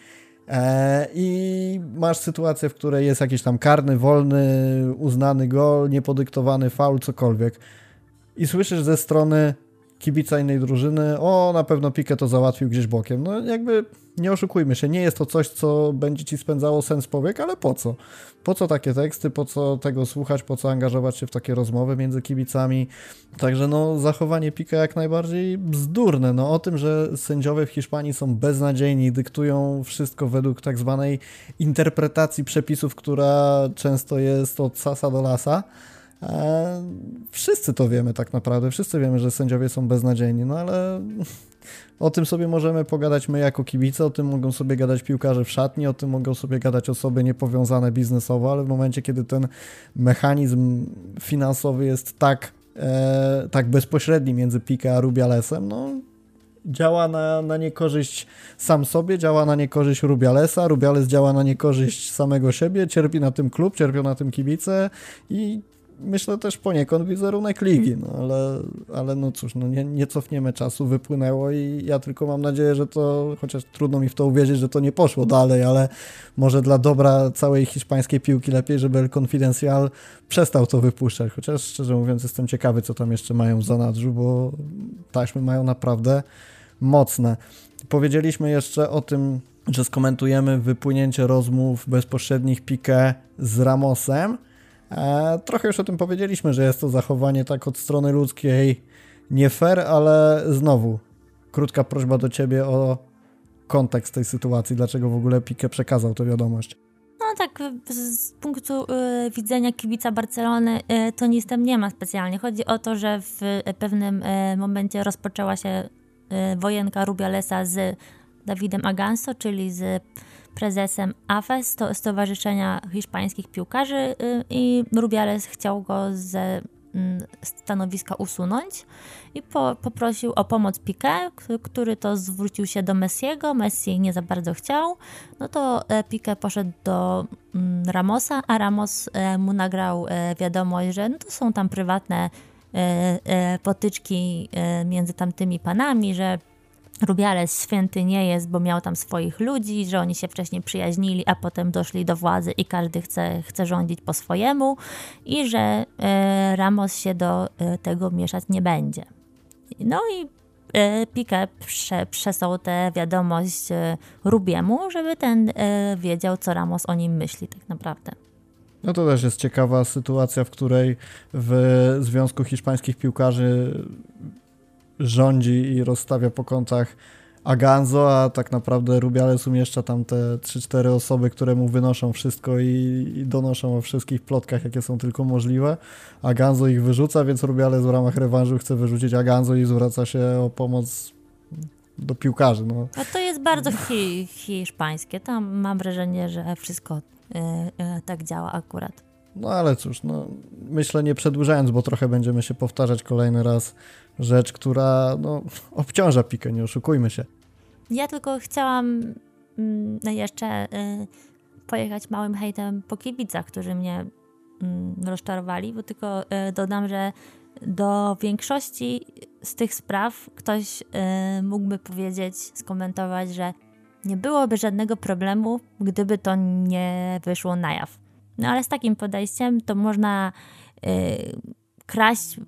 [SPEAKER 1] E, I masz sytuację, w której jest jakiś tam karny, wolny, uznany gol, niepodyktowany faul, cokolwiek. I słyszysz ze strony kibica innej drużyny, o, na pewno Pikę to załatwił gdzieś bokiem. No jakby nie oszukujmy się, nie jest to coś, co będzie ci spędzało sens powiek, ale po co? Po co takie teksty, po co tego słuchać, po co angażować się w takie rozmowy między kibicami? Także no, zachowanie Pika jak najbardziej bzdurne. No o tym, że sędziowie w Hiszpanii są beznadziejni, dyktują wszystko według tak zwanej interpretacji przepisów, która często jest od sasa do lasa. E, wszyscy to wiemy tak naprawdę, wszyscy wiemy, że sędziowie są beznadziejni, no ale o tym sobie możemy pogadać my jako kibice, o tym mogą sobie gadać piłkarze w szatni, o tym mogą sobie gadać osoby niepowiązane biznesowo, ale w momencie, kiedy ten mechanizm finansowy jest tak, e, tak bezpośredni między Pique a Rubialesem, no działa na, na niekorzyść sam sobie, działa na niekorzyść Rubialesa, Rubiales działa na niekorzyść samego siebie, cierpi na tym klub, cierpią na tym kibice i myślę też poniekąd wizerunek ligi, no ale, ale no cóż, no nie, nie cofniemy czasu, wypłynęło i ja tylko mam nadzieję, że to, chociaż trudno mi w to uwierzyć, że to nie poszło dalej, ale może dla dobra całej hiszpańskiej piłki lepiej, żeby El Confidencial przestał to wypuszczać, chociaż szczerze mówiąc jestem ciekawy, co tam jeszcze mają w zanadrzu, bo taśmy mają naprawdę mocne. Powiedzieliśmy jeszcze o tym, że skomentujemy wypłynięcie rozmów bezpośrednich Pique z Ramosem, trochę już o tym powiedzieliśmy, że jest to zachowanie tak od strony ludzkiej nie fair, ale znowu krótka prośba do ciebie o kontekst tej sytuacji, dlaczego w ogóle Pique przekazał tę wiadomość.
[SPEAKER 2] No tak, z punktu y, widzenia kibica Barcelony y, to nic tam nie ma specjalnie. Chodzi o to, że w pewnym y, momencie rozpoczęła się wojenka Rubialesa z Dawidem Aganso, czyli z prezesem AFES, to Stowarzyszenia Hiszpańskich Piłkarzy y, i Rubiales chciał go ze mm, stanowiska usunąć i po, poprosił o pomoc Piqué, który to zwrócił się do Messiego. Messi nie za bardzo chciał. No to e, Piqué poszedł do mm, Ramosa, a Ramos e, mu nagrał e, wiadomość, że no to są tam prywatne potyczki między tamtymi panami, że Rubiales święty nie jest, bo miał tam swoich ludzi, że oni się wcześniej przyjaźnili, a potem doszli do władzy i każdy chce, chce rządzić po swojemu i że e, Ramos się do e, tego mieszać nie będzie. No i e, Piqué prze, przesłał tę wiadomość e, Rubiemu, żeby ten e, wiedział, co Ramos o nim myśli tak naprawdę.
[SPEAKER 1] No to też jest ciekawa sytuacja, w której w Związku Hiszpańskich Piłkarzy rządzi i rozstawia po kątach Aganzo, a tak naprawdę Rubiales umieszcza tam te 3-4 osoby, które mu wynoszą wszystko i, i, donoszą o wszystkich plotkach, jakie są tylko możliwe. Aganzo ich wyrzuca, więc Rubiales w ramach rewanżu chce wyrzucić Aganzo i zwraca się o pomoc do piłkarzy. No.
[SPEAKER 2] A to jest bardzo hi hiszpańskie. Tam mam wrażenie, że wszystko y, y, tak działa akurat.
[SPEAKER 1] No ale cóż, no, myślę nie przedłużając, bo trochę będziemy się powtarzać kolejny raz rzecz, która no, obciąża pikę, nie oszukujmy się.
[SPEAKER 2] Ja tylko chciałam mm, no jeszcze y, pojechać małym hejtem po kibicach, którzy mnie y, rozczarowali, bo tylko y, dodam, że do większości z tych spraw ktoś y, mógłby powiedzieć, skomentować, że nie byłoby żadnego problemu, gdyby to nie wyszło na jaw. No ale z takim podejściem to można y, kraść,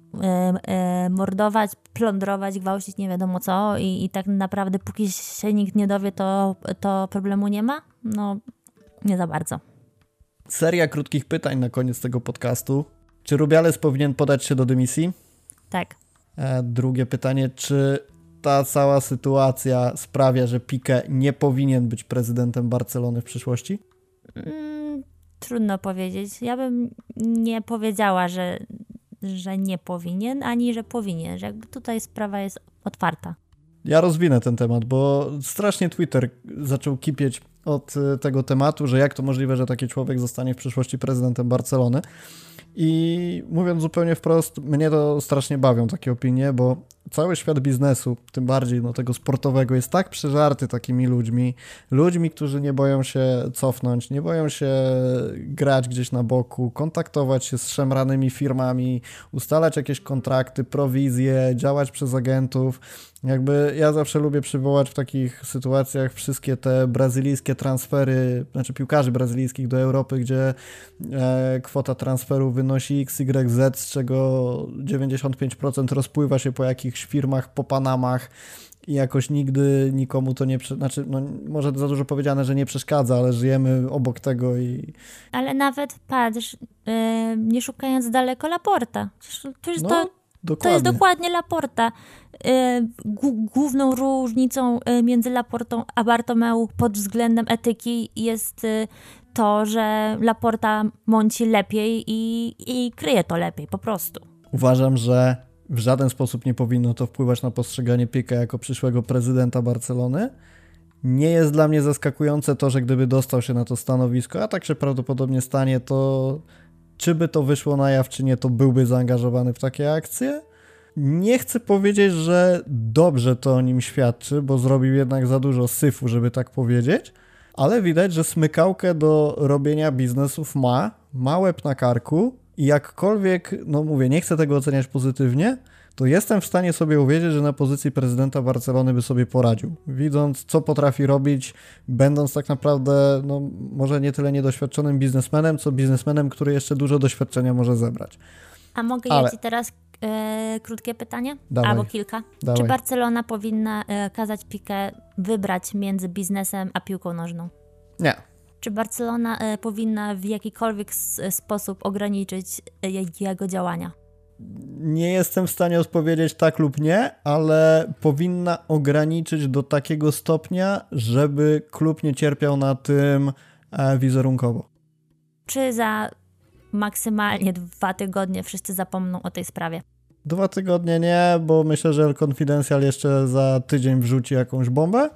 [SPEAKER 2] mordować, plądrować, gwałcić, nie wiadomo co i, i tak naprawdę póki się nikt nie dowie, to, to problemu nie ma? No, nie za bardzo.
[SPEAKER 1] Seria krótkich pytań na koniec tego podcastu. Czy Rubiales powinien podać się do dymisji?
[SPEAKER 2] Tak.
[SPEAKER 1] E, drugie pytanie, czy ta cała sytuacja sprawia, że Pique nie powinien być prezydentem Barcelony w przyszłości?
[SPEAKER 2] Mm, trudno powiedzieć. Ja bym nie powiedziała, że że nie powinien, ani że powinien, że tutaj sprawa jest otwarta.
[SPEAKER 1] Ja rozwinę ten temat, bo strasznie Twitter zaczął kipieć od e, tego tematu, że jak to możliwe, że taki człowiek zostanie w przyszłości prezydentem Barcelony. I mówiąc zupełnie wprost, mnie to strasznie bawią takie opinie, bo cały świat biznesu, tym bardziej no, tego sportowego, jest tak przeżarty takimi ludźmi. Ludźmi, którzy nie boją się cofnąć, nie boją się grać gdzieś na boku, kontaktować się z szemranymi firmami, ustalać jakieś kontrakty, prowizje, działać przez agentów. Jakby ja zawsze lubię przywołać w takich sytuacjach wszystkie te brazylijskie transfery, znaczy piłkarzy brazylijskich do Europy, gdzie e, kwota transferu wynosi XYZ, z czego 95% rozpływa się po jakichś firmach, po Panamach i jakoś nigdy nikomu to nie, znaczy no, może za dużo powiedziane, że nie przeszkadza, ale żyjemy obok tego i...
[SPEAKER 2] Ale nawet patrz, yy, nie szukając daleko Laporta. Przecież no. to Dokładnie. To jest dokładnie Laporta. Y, główną różnicą y, między Laportą a Bartomeu pod względem etyki jest y, to, że Laporta mąci lepiej i, i kryje to lepiej, po prostu.
[SPEAKER 1] Uważam, że w żaden sposób nie powinno to wpływać na postrzeganie Pique jako przyszłego prezydenta Barcelony. Nie jest dla mnie zaskakujące to, że gdyby dostał się na to stanowisko, a tak się prawdopodobnie stanie, to czy by to wyszło na jaw, czy nie, to byłby zaangażowany w takie akcje. Nie chcę powiedzieć, że dobrze to o nim świadczy, bo zrobił jednak za dużo syfu, żeby tak powiedzieć, ale widać, że smykałkę do robienia biznesów ma, ma łeb na karku i jakkolwiek, no mówię, nie chcę tego oceniać pozytywnie, to jestem w stanie sobie uwierzyć, że na pozycji prezydenta Barcelony by sobie poradził. Widząc, co potrafi robić, będąc tak naprawdę, no może nie tyle niedoświadczonym biznesmenem, co biznesmenem, który jeszcze dużo doświadczenia może zebrać.
[SPEAKER 2] A mogę Ale... ja ci teraz e, krótkie pytanie? Dawaj. Albo kilka. Dawaj. Czy Barcelona powinna e, kazać Pikę wybrać między biznesem a piłką nożną?
[SPEAKER 1] Nie.
[SPEAKER 2] Czy Barcelona e, powinna w jakikolwiek sposób ograniczyć jego działania?
[SPEAKER 1] Nie jestem w stanie odpowiedzieć tak lub nie, ale powinna ograniczyć do takiego stopnia, żeby klub nie cierpiał na tym e, wizerunkowo.
[SPEAKER 2] Czy za maksymalnie dwa tygodnie wszyscy zapomną o tej sprawie?
[SPEAKER 1] Dwa tygodnie nie, bo myślę, że El Confidential jeszcze za tydzień wrzuci jakąś bombę,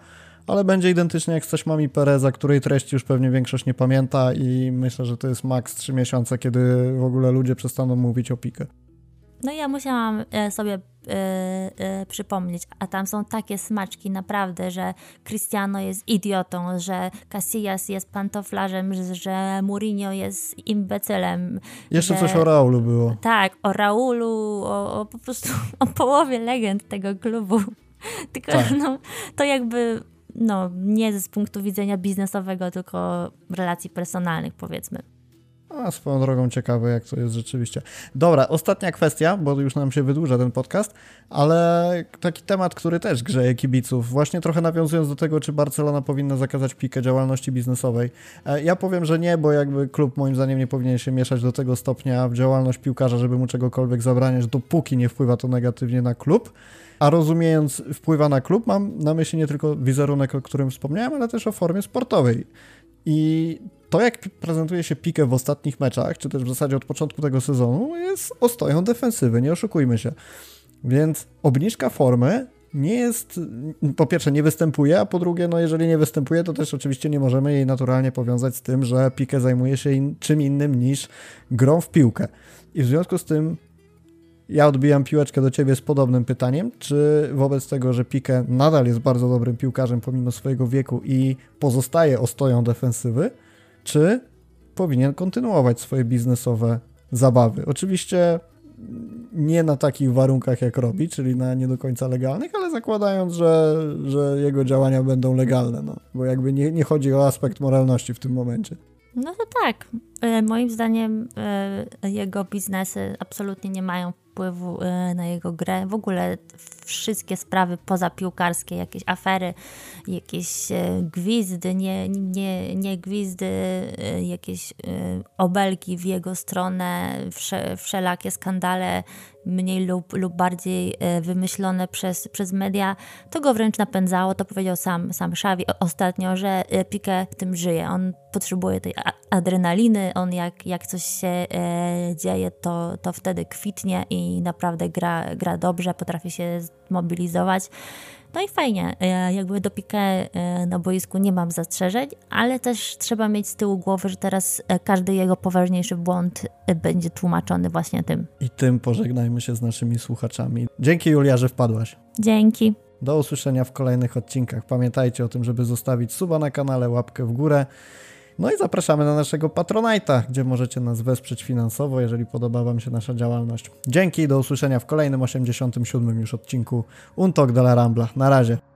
[SPEAKER 1] ale będzie identycznie jak z taśmami Pereza, której treści już pewnie większość nie pamięta i myślę, że to jest maks 3 miesiące, kiedy w ogóle ludzie przestaną mówić o pikę.
[SPEAKER 2] No ja musiałam e, sobie e, e, przypomnieć, a tam są takie smaczki naprawdę, że Cristiano jest idiotą, że Casillas jest pantoflarzem, że Mourinho jest imbecylem.
[SPEAKER 1] Jeszcze
[SPEAKER 2] że,
[SPEAKER 1] coś o Raulu było.
[SPEAKER 2] Tak, o Raulu, o, o po prostu o połowie legend tego klubu. Tylko tak. no, to jakby no, nie z punktu widzenia biznesowego, tylko relacji personalnych powiedzmy.
[SPEAKER 1] A swoją drogą ciekawe, jak to jest rzeczywiście. Dobra, ostatnia kwestia, bo już nam się wydłuża ten podcast, ale taki temat, który też grzeje kibiców, właśnie trochę nawiązując do tego, czy Barcelona powinna zakazać pikę działalności biznesowej. E, ja powiem, że nie, bo jakby klub moim zdaniem nie powinien się mieszać do tego stopnia w działalność piłkarza, żeby mu czegokolwiek zabraniać, dopóki nie wpływa to negatywnie na klub. A rozumiejąc wpływa na klub, mam na myśli nie tylko wizerunek, o którym wspomniałem, ale też o formie sportowej. I to, jak prezentuje się Pique w ostatnich meczach, czy też w zasadzie od początku tego sezonu, jest ostoją defensywy, nie oszukujmy się. Więc obniżka formy nie jest, po pierwsze nie występuje, a po drugie, no jeżeli nie występuje, to też oczywiście nie możemy jej naturalnie powiązać z tym, że Pique zajmuje się in, czym innym niż grą w piłkę. I w związku z tym ja odbijam piłeczkę do ciebie z podobnym pytaniem, czy wobec tego, że Pique nadal jest bardzo dobrym piłkarzem pomimo swojego wieku i pozostaje ostoją defensywy, czy powinien kontynuować swoje biznesowe zabawy. Oczywiście nie na takich warunkach, jak robi, czyli na nie do końca legalnych, ale zakładając, że, że jego działania będą legalne, no, bo jakby nie, nie chodzi o aspekt moralności w tym momencie.
[SPEAKER 2] No to tak. E, moim zdaniem e, jego biznesy absolutnie nie mają wpływu e, na jego grę. W ogóle wszystkie sprawy pozapiłkarskie, jakieś afery, jakieś e, gwizdy, nie, nie, nie gwizdy, e, jakieś obelgi w jego stronę, wszelakie skandale mniej lub, lub bardziej wymyślone przez, przez media, to go wręcz napędzało. To powiedział sam, sam Xavi ostatnio, że Pique tym żyje. On potrzebuje tej adrenaliny, on jak, jak coś się dzieje, to, to wtedy kwitnie i naprawdę gra, gra dobrze, potrafi się zmobilizować. No i fajnie, e, jakby do Piqué e, na boisku nie mam zastrzeżeń, ale też trzeba mieć z tyłu głowy, że teraz e, każdy jego poważniejszy błąd będzie tłumaczony właśnie tym.
[SPEAKER 1] I tym pożegnajmy się z naszymi słuchaczami. Dzięki Julia, że wpadłaś.
[SPEAKER 2] Dzięki.
[SPEAKER 1] Do usłyszenia w kolejnych odcinkach. Pamiętajcie o tym, żeby zostawić suba na kanale, łapkę w górę No i zapraszamy na naszego Patronite'a, gdzie możecie nas wesprzeć finansowo, jeżeli podoba Wam się nasza działalność. Dzięki i do usłyszenia w kolejnym 87 już odcinku Untok de la Rambla. Na razie.